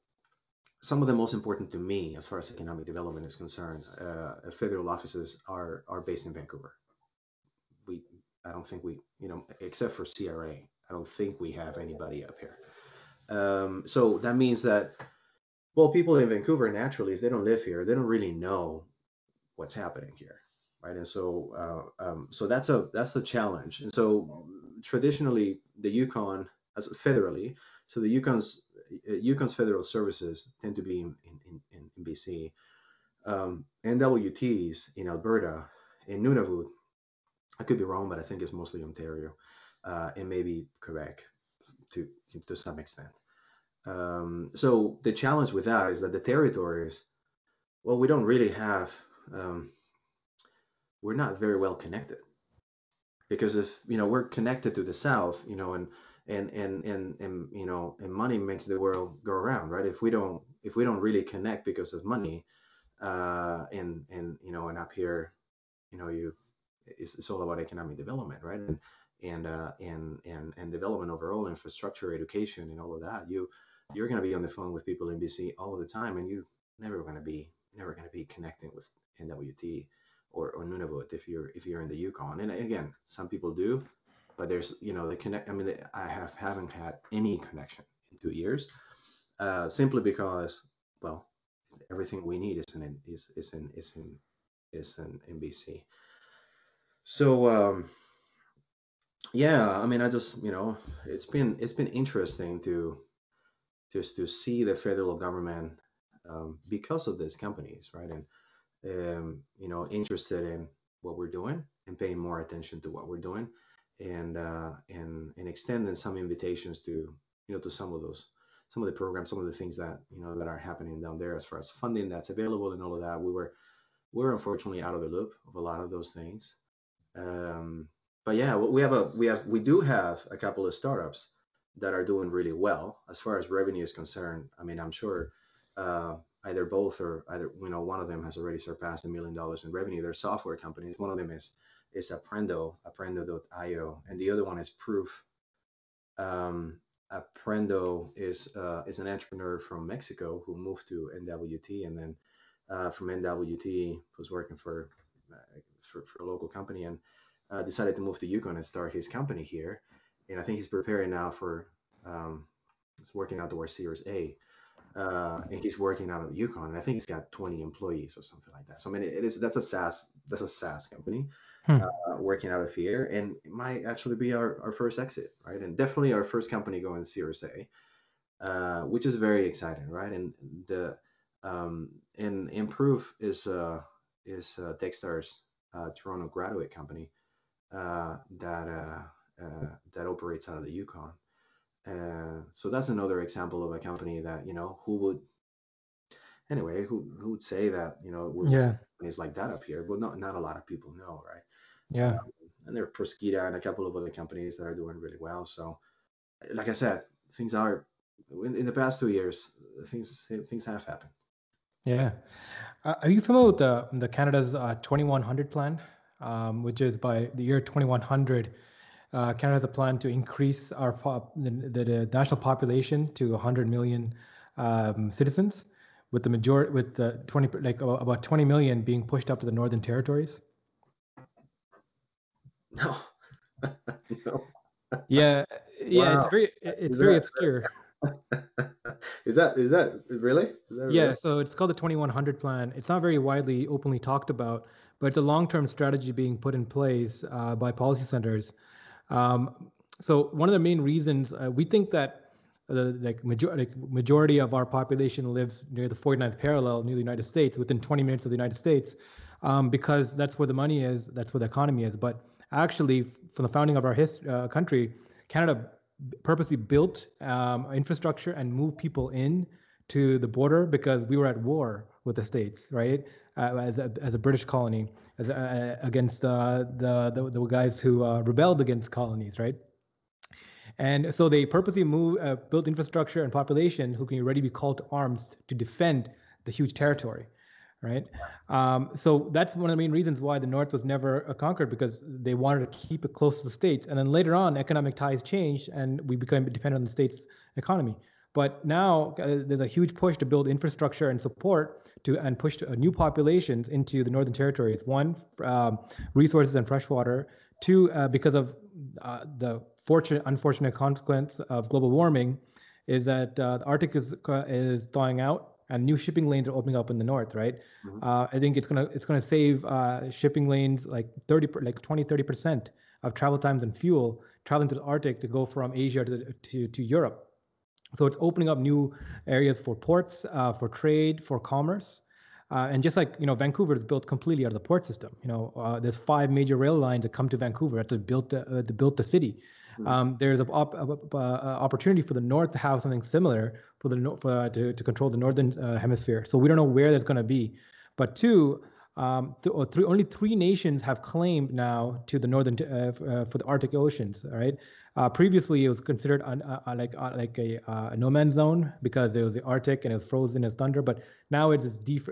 some of the most important to me as far as economic development is concerned, uh, federal offices are are based in Vancouver. We, I don't think we, you know, except for CRA, I don't think we have anybody up here. Um, so that means that, well, people in Vancouver naturally, if they don't live here, they don't really know what's happening here, right? And so, uh, um, so that's a that's a challenge. And so, traditionally, the Yukon, as federally, so the Yukon's uh, Yukon's federal services tend to be in, in, in, in BC. Um, NWTs in Alberta, in Nunavut, I could be wrong, but I think it's mostly Ontario, uh, and maybe Quebec to to some extent. Um, so the challenge with that is that the territories, well, we don't really have, um, we're not very well connected, because if you know we're connected to the south, you know, and and and and and you know and money makes the world go around right? If we don't if we don't really connect because of money uh and and you know and up here you know you it's, it's all about economic development right? And and uh and and and development overall infrastructure education and all of that you you're going to be on the phone with people in bc all of the time and you never going to be never going to be connecting with nwt or, or nunavut if you're if you're in the yukon. And again some people do but there's you know the connect i mean i have haven't had any connection in two years uh, simply because well everything we need is in is, is in is in is in, in bc so um yeah i mean i just you know it's been it's been interesting to just to see the federal government um, because of these companies right? And um, you know interested in what we're doing and paying more attention to what we're doing and uh, and and extending some invitations to you know to some of those some of the programs, some of the things that you know that are happening down there as far as funding that's available and all of that. We were we were unfortunately out of the loop of a lot of those things. Um, but yeah, we have a we have we do have a couple of startups that are doing really well as far as revenue is concerned. I mean, I'm sure uh, either both or either you know one of them has already surpassed a million dollars in revenue. They're software companies. One of them is is Aprendo, Aprendo.io, and the other one is Proof. Um, Aprendo is uh, is an entrepreneur from Mexico who moved to NWT, and then uh, from NWT was working for, uh, for, for a local company and uh, decided to move to Yukon and start his company here. And I think he's preparing now for um, he's working out towards Series A. Uh, and he's working out of Yukon, and I think he's got 20 employees or something like that. So I mean, it, is that's a SaaS that's a SaaS company, hmm. uh, working out of here, and it might actually be our, our first exit, right? And definitely our first company going Series A, uh, which is very exciting, right? And the um, and Improve is uh, is uh, Techstars uh, Toronto graduate company uh, that uh, uh, that operates out of the Yukon. Uh, so that's another example of a company that you know who would anyway who who would say that you know we're yeah companies like that up here, but not not a lot of people know, right? Yeah. Um, and there are Proskida and a couple of other companies that are doing really well. So, like I said, things are in, in the past two years, things things have happened. Yeah. Uh, are you familiar with the the Canada's uh, 2100 plan, um, which is by the year 2100, uh, Canada has a plan to increase our pop, the, the, the national population to 100 million um, citizens, with the majority with the 20 like about 20 million being pushed up to the Northern Territories. No. no. Yeah, yeah, wow. it's very it's very obscure. is that is that really? Is that yeah, really? so it's called the 2100 plan. It's not very widely openly talked about, but it's a long-term strategy being put in place uh, by policy centers. Um, so one of the main reasons uh, we think that the like, major- like majority of our population lives near the 49th parallel near the United States, within 20 minutes of the United States, um, because that's where the money is, that's where the economy is. But actually, from the founding of our his- uh, country, Canada purposely built um, infrastructure and moved people in to the border because we were at war with the states, right? Uh, as a as a British colony, as a, against uh, the, the, the guys who uh, rebelled against colonies, right? And so they purposely moved, uh, built infrastructure and population who can already be called to arms to defend the huge territory right? Um, so that's one of the main reasons why the North was never uh, conquered because they wanted to keep it close to the states. And then later on, economic ties changed and we became dependent on the state's economy. But now uh, there's a huge push to build infrastructure and support to and push uh, new populations into the Northern Territories. One, um, resources and fresh water. Two, uh, because of uh, the fortunate, unfortunate consequence of global warming, is that uh, the Arctic is is thawing out and new shipping lanes are opening up in the north, right? Mm-hmm. Uh, I think it's gonna it's gonna save uh, shipping lanes like 30 like 20 30 percent of travel times and fuel traveling to the Arctic to go from Asia to to, to Europe. So it's opening up new areas for ports, uh, for trade, for commerce. Uh, and just like you know, Vancouver is built completely out of the port system. You know, uh, there's five major rail lines that come to Vancouver to build the, uh, to build the city. Hmm. Um, there's an op- uh, opportunity for the north to have something similar for the for, uh, to, to control the northern uh, hemisphere. So we don't know where that's going to be. But two, um, th- three, only three nations have claimed now to the northern uh, uh, for the Arctic oceans. Right. Uh, previously, it was considered uh, like like a, no man's zone because it was the Arctic and it was frozen as thunder. But now it is def-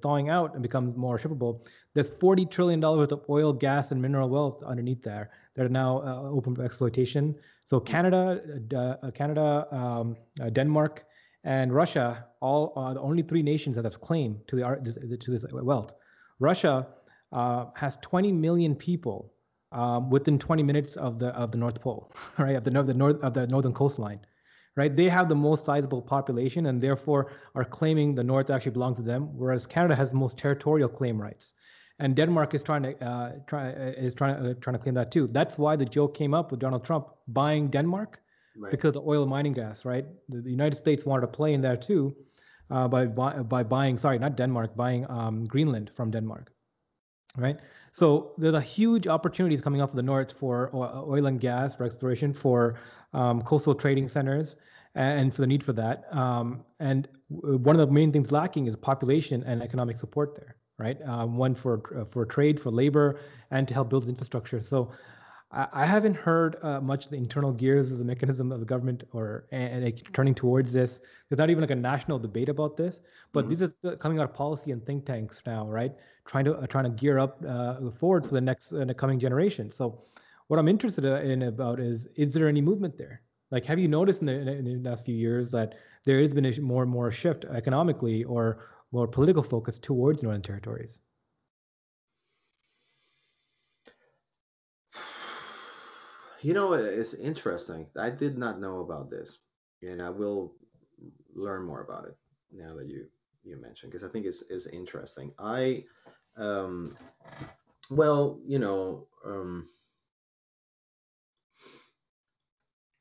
thawing out and becomes more shippable. There's 40 trillion dollars worth of oil, gas, and mineral wealth underneath there that are now uh, open for exploitation. So Canada, uh, Canada, um, uh, Denmark, and Russia all are the only three nations that have claim to the to this wealth. Russia uh, has 20 million people um, within 20 minutes of the of the North Pole, right? Of the, the north of the northern coastline, right? They have the most sizable population and therefore are claiming the North actually belongs to them, whereas Canada has the most territorial claim rights and Denmark is trying to uh, try uh, is trying uh, trying to claim that too. That's why the joke came up with Donald Trump buying Denmark right. because of the oil mining gas, right? The, the, United States wanted to play in there too uh, by by buying sorry not Denmark buying um, Greenland from Denmark, right? So there's a huge opportunities coming up for the north for oil and gas for exploration for um, coastal trading centers and for the need for that. Um, and one of the main things lacking is population and economic support there right? Um, one for uh, for trade, for labor, and to help build infrastructure. So I, I haven't heard uh, much the internal gears of the mechanism of the government or and, like turning towards this. There's not even like a national debate about this, but mm-hmm. these are coming out of policy and think tanks now, right? Trying to uh, trying to gear up uh, forward for the next uh, the coming generation. So what I'm interested in about is is there any movement there? Like, have you noticed in the, in the last few years that there has been a more and more shift economically or more political focus towards Northern Territories? You know, it's interesting. I did not know about this, and I will learn more about it now that you you mentioned because I think it's is interesting. I, um, well, you know, um,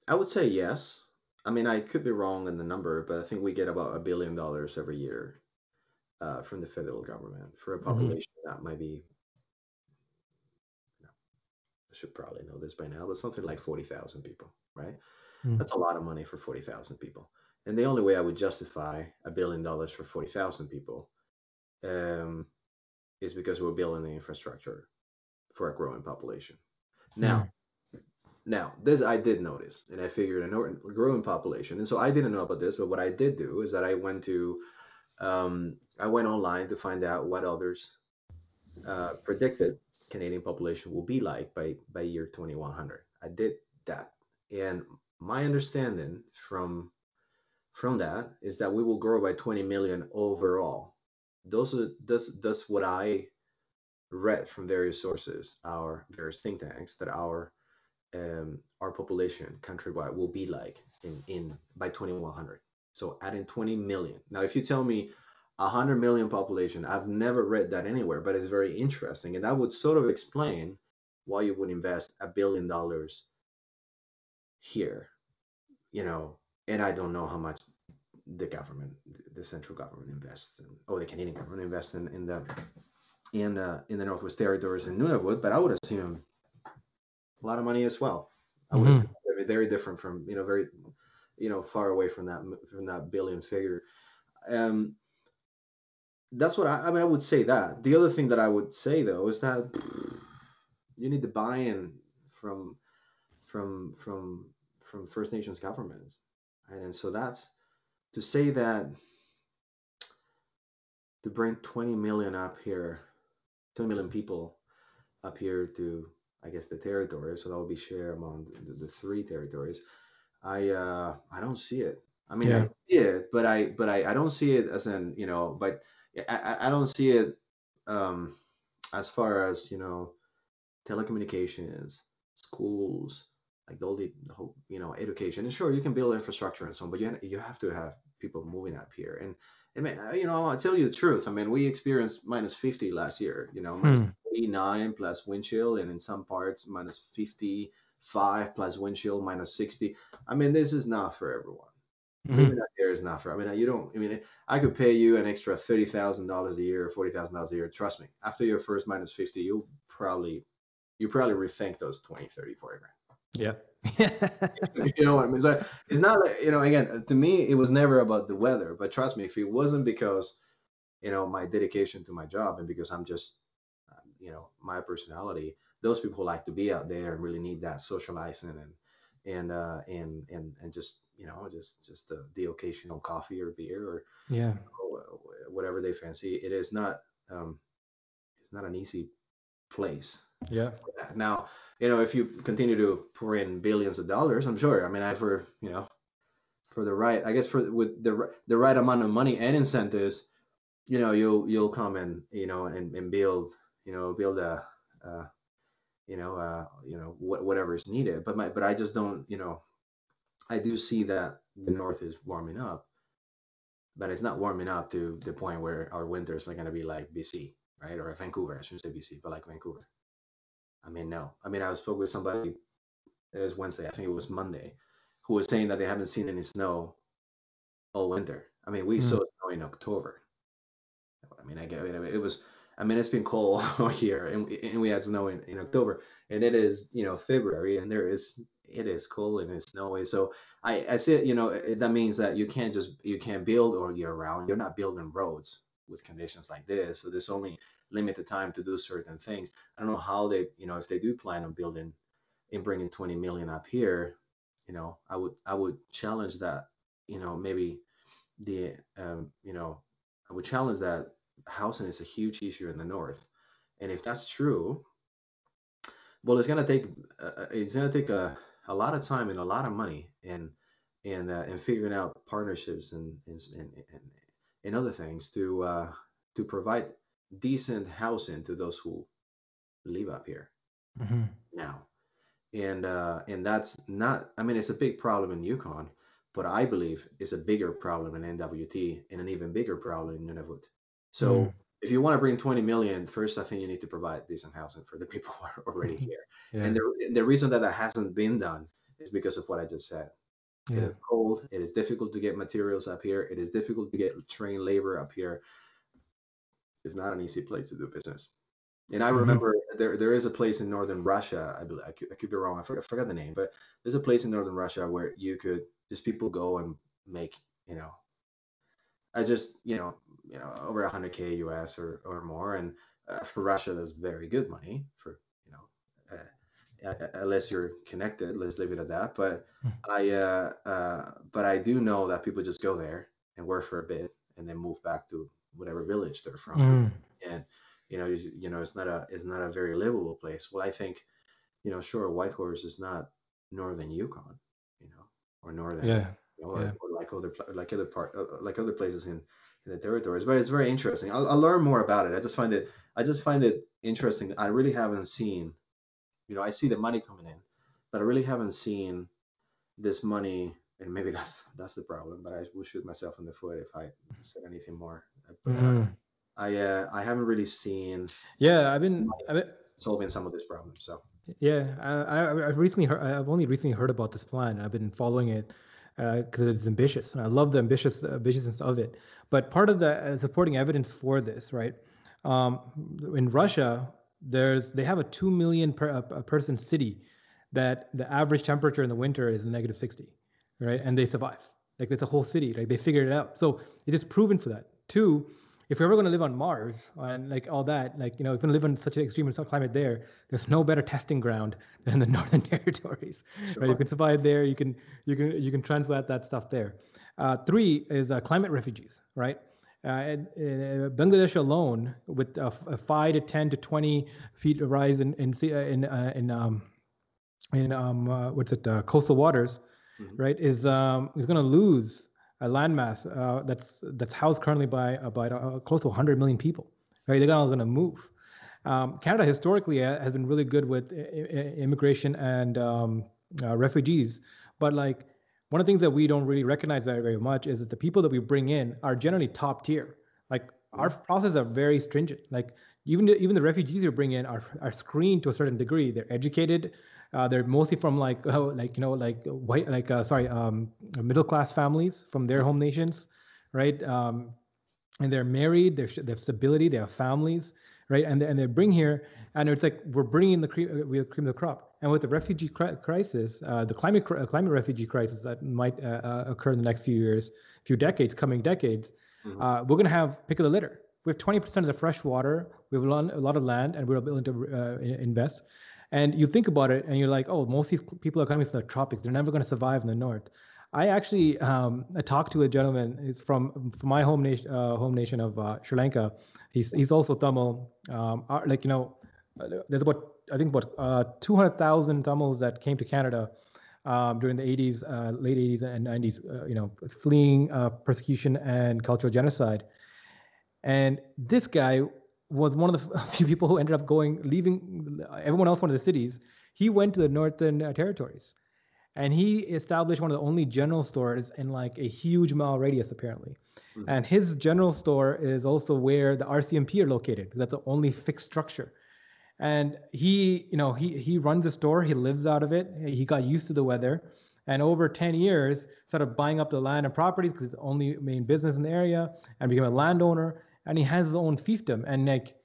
I would say yes. I mean, I could be wrong in the number, but I think we get about a billion dollars every year uh, from the federal government for a mm-hmm. population mm-hmm. that might be I should probably know this by now, but something like 40,000 people, right? Mm-hmm. That's a lot of money for 40,000 people. And the only way I would justify a billion dollars for 40,000 people um, is because we're building the infrastructure for a growing population. Now, mm-hmm. now this I did notice, and I figured a growing population, and so I didn't know about this, but what I did do is that I went to um, I went online to find out what others uh, predicted Canadian population will be like by by year 2100. I did that, and my understanding from from that is that we will grow by 20 million overall. Those are that's that's what I read from various sources, our various think tanks, that our um, our population countrywide will be like in in by 2100. So adding 20 million. Now, if you tell me 100 million population, I've never read that anywhere, but it's very interesting, and that would sort of explain why you would invest a billion dollars here, you know. And I don't know how much the government, the central government invests, in, or the Canadian government invests in, in the in uh, in the Northwest Territories in Nunavut, but I would assume a lot of money as well. I would mm-hmm. very different from you know very you know far away from that from that billion figure. Um, that's what I, I mean. I would say that. The other thing that I would say though is that you need the buy-in from from from from First Nations governments, right? and so that's to say that to bring 20 million up here 20 million people up here to I guess the territory, so that will be shared among the, the, three territories. I uh, I don't see it. I mean, yeah. I see it, but I but I, I don't see it as an you know, but I, I don't see it um, as far as you know, telecommunications, schools, like all the, the whole you know education. And sure, you can build infrastructure and so on, but you you have to have people moving up here. And I mean, you know, I'll tell you the truth. I mean, we experienced minus 50 last year, you know, minus hmm. 49 plus wind chill, and in some parts, minus 55 plus wind chill, minus 60. I mean, this is not for everyone. Mm-hmm. Out there is not for, I mean, you don't, I mean, I could pay you an extra $30,000 a year, $40,000 a year. Trust me, after your first minus 50, you'll probably, you probably rethink those 20, 30, 40 grand. Yeah. you know what I mean? So it's not, you know, again, to me, it was never about the weather. But trust me, if it wasn't because, you know, my dedication to my job and because I'm just, um, you know, my personality, those people like to be out there and really need that socializing and and uh, and and and just you know just just the, the occasional coffee or beer or yeah you know, whatever they fancy. It is not um, it's not an easy place. Yeah. Now you know, if you continue to pour in billions of dollars, I'm sure. I mean, I for you know, for the right, I guess for with the the right amount of money and incentives, you know, you'll you'll come and you know and, and build you know build a, uh, you know uh, you know wh- whatever is needed. But my but I just don't you know, I do see that the north is warming up, but it's not warming up to the point where our winters are going to be like BC, right? Or Vancouver. I shouldn't say BC, but like Vancouver. I mean, no. I mean, I was spoke with somebody. It was Wednesday. I think it was Monday, who was saying that they haven't seen any snow all winter. I mean, we mm. saw snow in October. I mean, I get I mean, it was. I mean, it's been cold all year, and we, and we had snow in, in October, and it is you know February, and there is it is cold and it's snowy. So I I say you know that means that you can't just you can't build all year round. You're not building roads with conditions like this. So there's only limited time to do certain things. I don't know how they, you know, if they do plan on building and bringing 20 million up here, you know, I would I would challenge that, you know, maybe the, um, you know, I would challenge that housing is a huge issue in the north, and if that's true, well, it's gonna take uh, it's gonna take a, a lot of time and a lot of money and and uh, and figuring out partnerships and and, and, and other things to uh, to provide decent housing to those who live up here mm-hmm. now. And uh, and that's not. I mean, it's a big problem in Yukon, but I believe it's a bigger problem in NWT and an even bigger problem in Nunavut. So mm. If you want to bring 20 million, first I think you need to provide decent housing for the people who are already here. yeah. And the the reason that that hasn't been done is because of what I just said. Yeah. It is cold. It is difficult to get materials up here. It is difficult to get trained labor up here. It's not an easy place to do business. And I mm-hmm. remember there there is a place in northern Russia. I believe I could, I could be wrong. I forgot, I forgot the name, but there's a place in northern Russia where you could just people go and make you know, I just you know you know over 100k US or or more, and uh, for Russia that's very good money for you know. Uh, unless you're connected, let's leave it at that. But hmm. I, uh, uh, but I do know that people just go there and work for a bit and then move back to whatever village they're from, Mm. and you know, you, you know, it's not a it's not a very livable place. Well, I think, you know, sure, Whitehorse is not northern Yukon, you know, or northern, Yeah. Or, Yeah. or like other like other part uh, like other places in, in the territories. But it's very interesting. I'll, I'll learn more about it. I just find it I just find it interesting. I really haven't seen, you know, I see the money coming in, but I really haven't seen this money. And maybe that's that's the problem. But I will shoot myself in the foot if I said anything more. But, Mm. I uh, I haven't really seen Yeah. I've been. I've been solving some of these problems. So Yeah, I, I, I've recently heard, I've only recently heard about this plan. I've been following it because it's ambitious, and I love the ambitious ambitiousness of it. But part of the uh, supporting evidence for this, right? Um, in Russia, there's they have a two million per, person city that the average temperature in the winter is negative 60, right? And they survive. Like it's a whole city, right? They figured it out. So it is proven for that. Two, if you're ever going to live on Mars and like all that, like you know, if to live in such an extreme climate there, there's no better testing ground than the Northern Territories. Right? You can survive there. You can you can you can translate that stuff there. Uh, three is uh, climate refugees, right? Uh, and, uh, Bangladesh alone, with a, f- a five to ten to twenty feet rise in in sea- uh, in uh, in um, in um, uh, what's it uh, coastal waters, Mhm. right? Is um, is going to lose a landmass uh, that's that's housed currently by about uh, close to 100 million people. Right? They're all going to move. Um, Canada historically uh, has been really good with i- i- immigration and um, uh, refugees, but like one of the things that we don't really recognize very very much is that the people that we bring in are generally top tier. Like our processes are very stringent. Like even the, even the refugees you bring in are are screened to a certain degree. They're educated. Uh, they're mostly from like oh, like you know like white like uh, sorry um, middle class families from their home nations, right? Um, and they're married. They're, they have stability. They have families, right? And they, and they bring here, and it's like we're bringing the cream, we have cream the crop. And with the refugee crisis, uh, the climate uh, climate refugee crisis that might uh, uh, occur in the next few years, few decades, coming decades, Mhm. uh, we're going to have pick of the litter. We have 20% of the fresh water. We have a lot, a lot of land, and we're willing to uh, invest. And you think about it, and you're like, oh, most of these people are coming from the tropics. They're never going to survive in the north. I actually um, I talked to a gentleman. He's from from my home nation, uh, home nation of uh, Sri Lanka. He's he's also Tamil. Um, like you know, uh, there's about I think about uh, 200,000 Tamils that came to Canada um, during the 80s, uh, late 80s and 90s. Uh, you know, fleeing uh, persecution and cultural genocide. And this guy was one of the few people who ended up going, leaving. Everyone else went to the cities. He went to the northern uh, territories, and he established one of the only general stores in like a huge mile radius, apparently. Mhm. And his general store is also where the RCMP are located. That's the only fixed structure. And he, you know, he he runs a store. He lives out of it. He got used to the weather, and over 10 years, started buying up the land and properties because it's the only main business in the area, and became a landowner. And he has his own fiefdom. And like,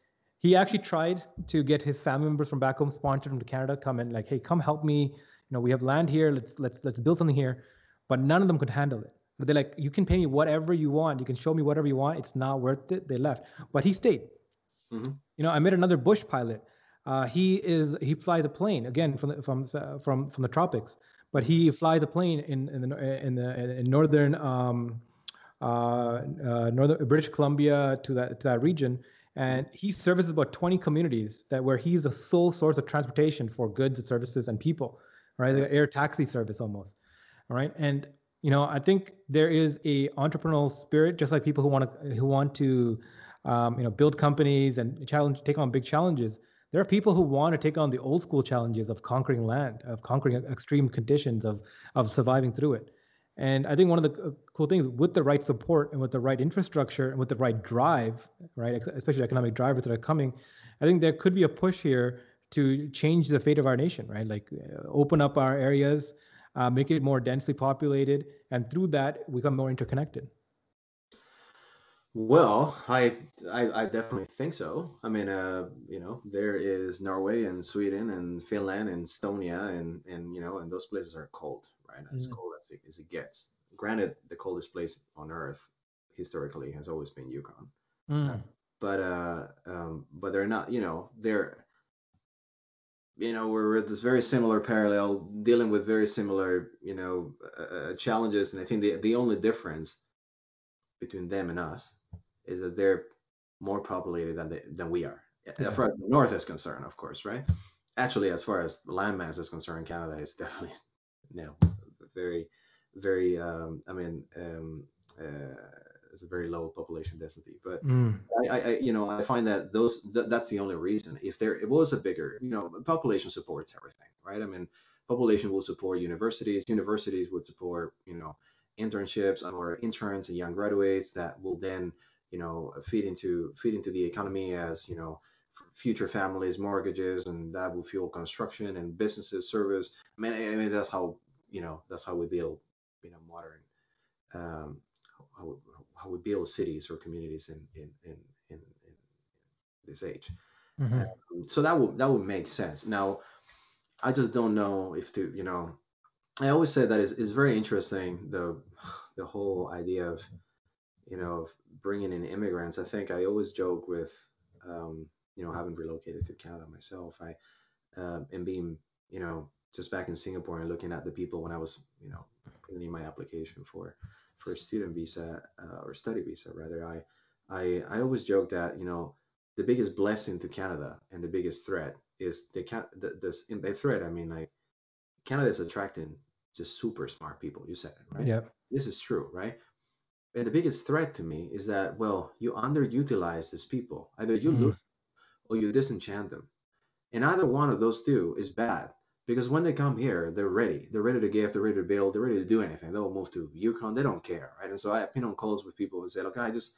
he actually tried to get his family members from back home, sponsored him to Canada, come and like, hey, come help me. You know, we have land here. Let's let's let's build something here. But none of them could handle it. They're like, you can pay me whatever you want. You can show me whatever you want. It's not worth it. They left. But he stayed. Mhm. You know, I met another bush pilot. Uh, he is he flies a plane again from the, from uh, from from the tropics, but he flies a plane in in the in the in northern um, northern British Columbia to that to that region, and he services about 20 communities that where he's a sole source of transportation for goods, services, and people, right? The air taxi service almost, all right? And you know, I think there is a entrepreneurial spirit, just like people who want to who want to, um, you know, build companies and challenge, take on big challenges. There are people who want to take on the old school challenges of conquering land, of conquering extreme conditions, of of surviving through it. And I think one of the uh, cool things with the right support and with the right infrastructure and with the right drive, right, especially economic drivers that are coming, I think there could be a push here to change the fate of our nation, right? Like uh, open up our areas, uh, make it more densely populated, and through that become more interconnected. Well, I, I I definitely think so. I mean, uh, you know, there is Norway and Sweden and Finland and Estonia and and you know, and those places are cold, right? As Mm. cold as it, as it gets. Granted, the coldest place on Earth historically has always been Yukon, Mm. but uh, um, but they're not. You know, they're you know we're at this very similar parallel, dealing with very similar you know uh, uh, challenges, and I think the the only difference between them and us is that they're more populated than they, than we are. Yeah. As far as the north is concerned, of course, right? Actually, as far as landmass is concerned, Canada is definitely you know very very um, I mean um, uh, it's a very low population density. But mm. I, I, you know I find that those th- that's the only reason. If there it was a bigger you know population supports everything, right? I mean population will support universities, universities would support you know internships or interns and young graduates that will then you know feed into feed into the economy as you know future families mortgages and that will fuel construction and businesses service. I mean i mean that's how you know that's how we build you know modern um, how, how we build cities or communities in in in, in, in this age. Mm-hmm. um, so that would that would make sense. Now i just don't know if to you know i always say that it's, it's very interesting the the whole idea of you know bringing in immigrants i think i always joke with um, you know having relocated to canada myself i uh, and being you know just back in Singapore and looking at the people when I was, you know, putting in my application for for a student visa uh, or study visa rather, I I I always joke that you know the biggest blessing to Canada and the biggest threat is the can the, this in by threat I mean like Canada is attracting just super smart people. You said it right. Yeah. This is true, right? And the biggest threat to me is that well you underutilize these people. Either you mm. lose or you disenchant them, and either one of those two is bad because when they come here, they're ready. They're ready to give. They're ready to build. They're ready to do anything. They'll move to Yukon. They don't care, right? And so I've been on calls with people and say, look, I just,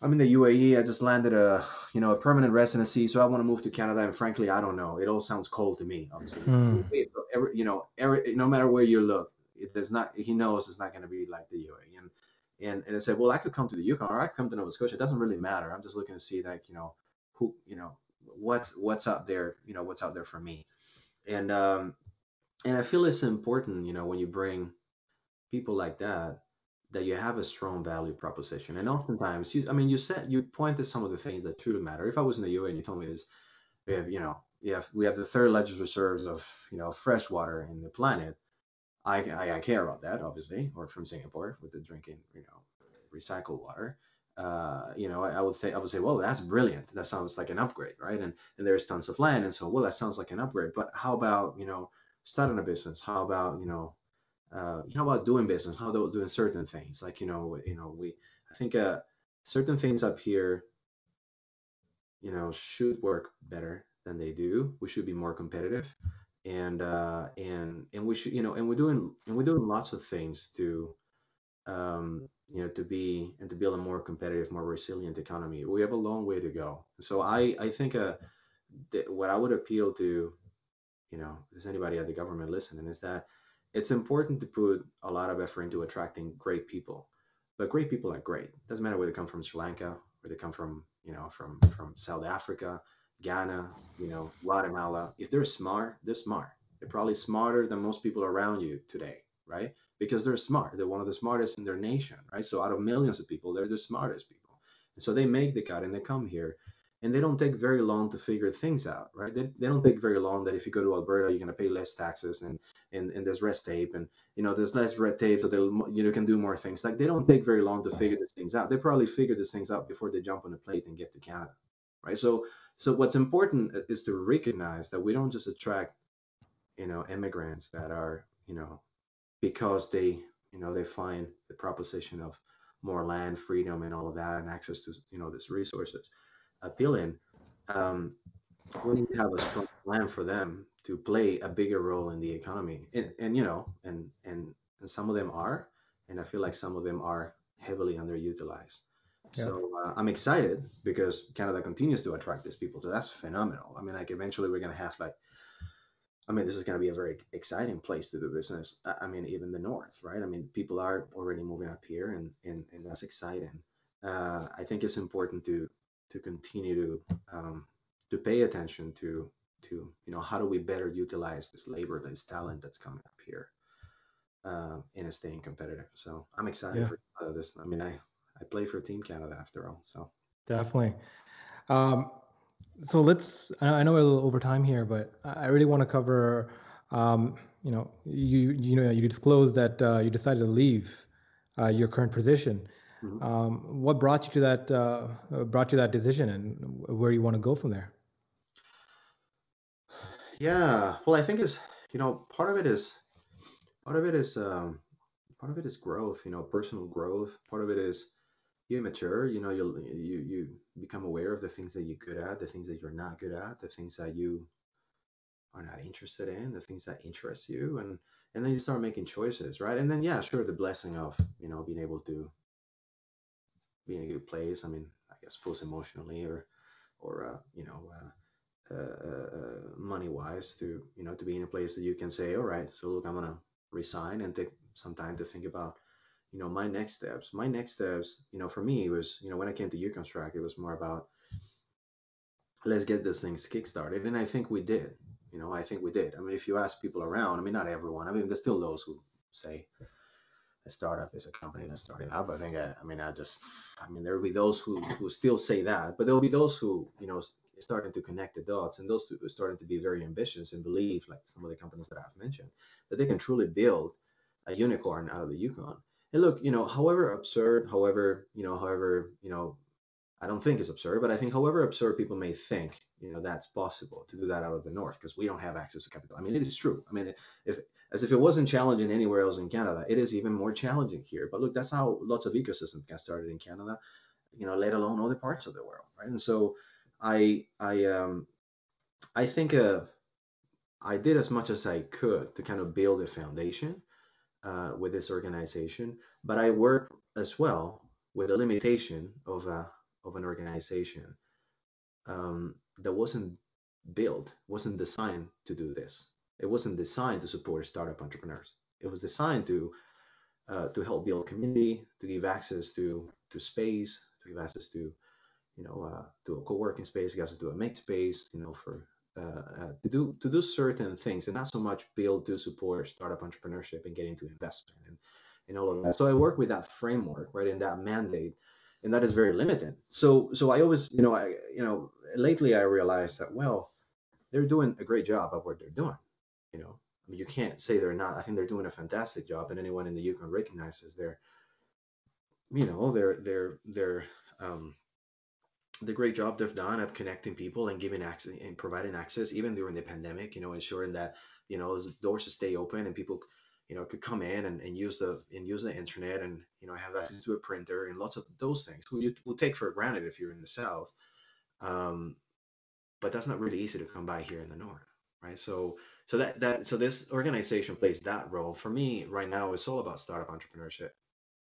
I'm in the UAE. I just landed a, you know, a permanent residency, so I want to move to Canada. And frankly, I don't know. It all sounds cold to me, obviously. Mm. Every, you know, every, no matter where you look, it does not. He knows it's not going to be like the UAE. And and and I said, well, I could come to the Yukon or I could come to Nova Scotia. It doesn't really matter. I'm just looking to see like, you know, who, you know, what's what's up there. You know, what's out there for me and um, and I feel it's important, you know, when you bring people like that, that you have a strong value proposition. And oftentimes, you, I mean, you said you pointed some of the things that truly matter. If I was in the UA and you told me this, we have, you know, we have we have the third largest reserves of you know fresh water in the planet. I, I, I care about that, obviously, or from Singapore with the drinking, you know, recycled water uh, you know, I, I, would say I would say, well, that's brilliant. That sounds like an upgrade, right? And and there's tons of land, and so well, that sounds like an upgrade. But how about you know starting a business? How about you know, uh, how about doing business? How about doing certain things? Like you know, you know, we I think uh, certain things up here, you know, should work better than they do. We should be more competitive, and uh, and and we should you know, and we're doing and we're doing lots of things to um, you know, to be and to build a more competitive, more resilient economy. We have a long way to go. So I, I think uh, th- what I would appeal to, you know, there's anybody at the government listening, is that it's important to put a lot of effort into attracting great people. But great people are great. Doesn't matter where they come from, Sri Lanka, where they come from, you know, from from South Africa, Ghana, you know, Guatemala. If they're smart, they're smart. They're probably smarter than most people around you today, right? because they're smart. They're one of the smartest in their nation, right? So out of millions of people, they're the smartest people. And so they make the cut and they come here and they don't take very long to figure things out, right? They, they don't take very long that if you go to Alberta, you're going to pay less taxes and, and, and there's red tape and, you know, there's less red tape so they'll, you know, can do more things. Like they don't take very long to figure these things out. They probably figure these things out before they jump on a plate and get to Canada, right? So, so what's important is to recognize that we don't just attract, you know, immigrants that are, you know, because they you know they find the proposition of more land freedom and all of that and access to you know these resources appealing um, we need to have a strong plan for them to play a bigger role in the economy and, and you know and and and some of them are and i feel like some of them are heavily underutilized yeah. so uh, i'm excited because canada continues to attract these people so that's phenomenal i mean like eventually we're going to have like I mean, this is going to be a very exciting place to do business. I mean, even the north, right? I mean, people are already moving up here, and and, and that's exciting. Uh, I think it's important to to continue to um, to pay attention to to you know how do we better utilize this labor, this talent that's coming up here, uh, and staying competitive. So I'm excited yeah. for uh, this. I mean, I I play for Team Canada after all, so definitely. Um, so let's i know we're a little over time here but i really want to cover um, you know you you know you disclosed that uh, you decided to leave uh, your current position Mm-hmm. Um, what brought you to that uh, brought you that decision, and where you want to go from there? Yeah, well, I think it's you know part of it is part of it is um, part of it is growth. You know, personal growth. Part of it is you mature. You know, you you you become aware of the things that you're good at, the things that you're not good at, the things that you are not interested in, the things that interest you, and and then you start making choices, right? And then yeah, sure, the blessing of you know being able to be in a good place. I mean, I guess both emotionally or or uh, you know. Uh, uh, uh, uh, money wise to you know to be in a place that you can say all right so look i'm gonna resign and take some time to think about you know my next steps my next steps you know for me was you know when i came to YuKonstruct it was more about let's get this thing kickstarted. And i think we did you know i think we did. I mean if you ask people around i mean not everyone i mean there's still those who say a startup is a company that's starting up i think i, I mean i just i mean there will be those who who still say that but there will be those who you know starting to connect the dots and those two are starting to be very ambitious and believe like some of the companies that i've mentioned that they can truly build a unicorn out of the yukon look you know however absurd however you know however you know i don't think it's absurd but i think however absurd people may think you know that's possible to do that out of the north because we don't have access to capital. I mean it is true. I mean if as if it wasn't challenging anywhere else in canada it is even more challenging here. But look that's how lots of ecosystems get started in canada you know let alone other parts of the world right? And so I I um I think uh, I did as much as I could to kind of build a foundation uh, with this organization, but I work as well with a limitation of a of an organization um, that wasn't built, wasn't designed to do this. It wasn't designed to support startup entrepreneurs. It was designed to uh, to help build community, to give access to to space, to give access to you know, uh, to a co-working space, you have to a make space, you know, for uh, uh, to do to do certain things, and not so much build to support startup entrepreneurship and get into investment and and all of that. So I work with that framework, right, in that mandate, and that is very limited. So so I always, you know, I you know, lately I realized that well, they're doing a great job of what they're doing, you know. I mean, you can't say they're not. I think they're doing a fantastic job, and anyone in the Yukon recognizes their, you know, their their their um, the great job they've done of connecting people and giving access and providing access even during the pandemic you know ensuring that you know doors stay open and people you know could come in and, and use the and use the internet and you know have access to a printer and lots of those things. We will take for granted if you're in the south um, but that's not really easy to come by here in the north right? So so that that so this organization plays that role. For me right now it's all about startup entrepreneurship.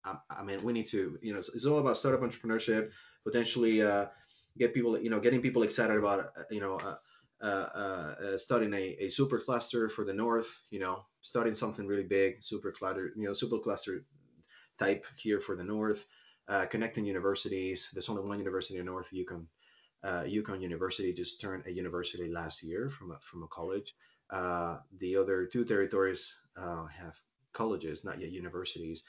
I, I mean we need to you know it's, it's all about startup entrepreneurship potentially uh, get people, you know, getting people excited about, uh, you know, uh, uh, uh, starting a, a super cluster for the north, you know, starting something really big, super cluster, you know, super cluster type here for the north, uh, connecting universities. There's only one university in the North Yukon. Uh, Yukon University just turned a university last year from a, from a college. Uh, the other two territories uh, have colleges, not yet universities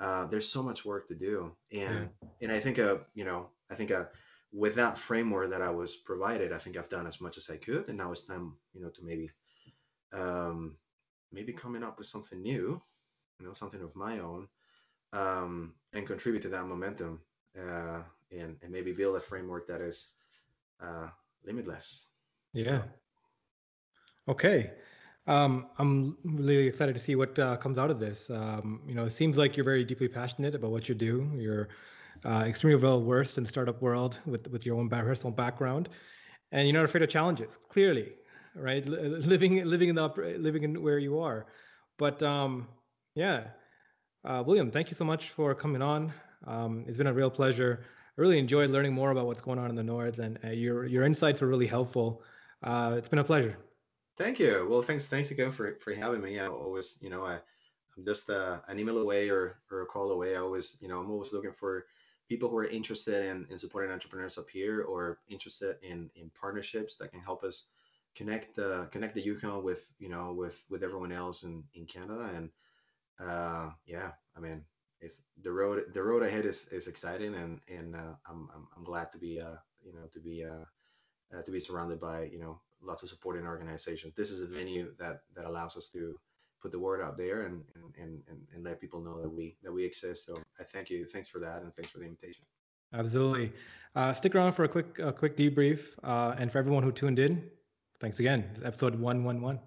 uh, there's so much work to do, and yeah. and I think uh, you know, I think uh, with that framework that I was provided, I think I've done as much as I could, and now it's time, you know, to maybe, um, maybe coming up with something new, you know, something of my own, um, and contribute to that momentum, uh, and and maybe build a framework that is uh, limitless. Yeah. Okay. Um, I'm really excited to see what uh, comes out of this. Um, you know, it seems like you're very deeply passionate about what you do. You're uh, extremely well versed in the startup world with with your own personal background, and you're not afraid of challenges. Clearly, right? L- living living in the living in where you are, but um, yeah, uh, William, thank you so much for coming on. Um, it's been a real pleasure. I really enjoyed learning more about what's going on in the north, and uh, your your insights were really helpful. Uh, it's been a pleasure. Thank you. Well, thanks thanks again for for having me. I always, you know, I I'm just uh, an email away or or a call away. I always, you know, I'm always looking for people who are interested in, in supporting entrepreneurs up here or interested in in partnerships that can help us connect the connect the Yukon with you know with with everyone else in in Canada and uh yeah I mean it's the road the road ahead is is exciting and and uh, I'm, I'm I'm glad to be uh you know to be uh, uh to be surrounded by you know lots of supporting organizations. This is a venue that that allows us to put the word out there and, and, and, and let people know that we that we exist. So I thank you. Thanks for that, and thanks for the invitation. Absolutely. Uh, stick around for a quick a quick debrief, uh, and for everyone who tuned in, thanks again. Episode one one one.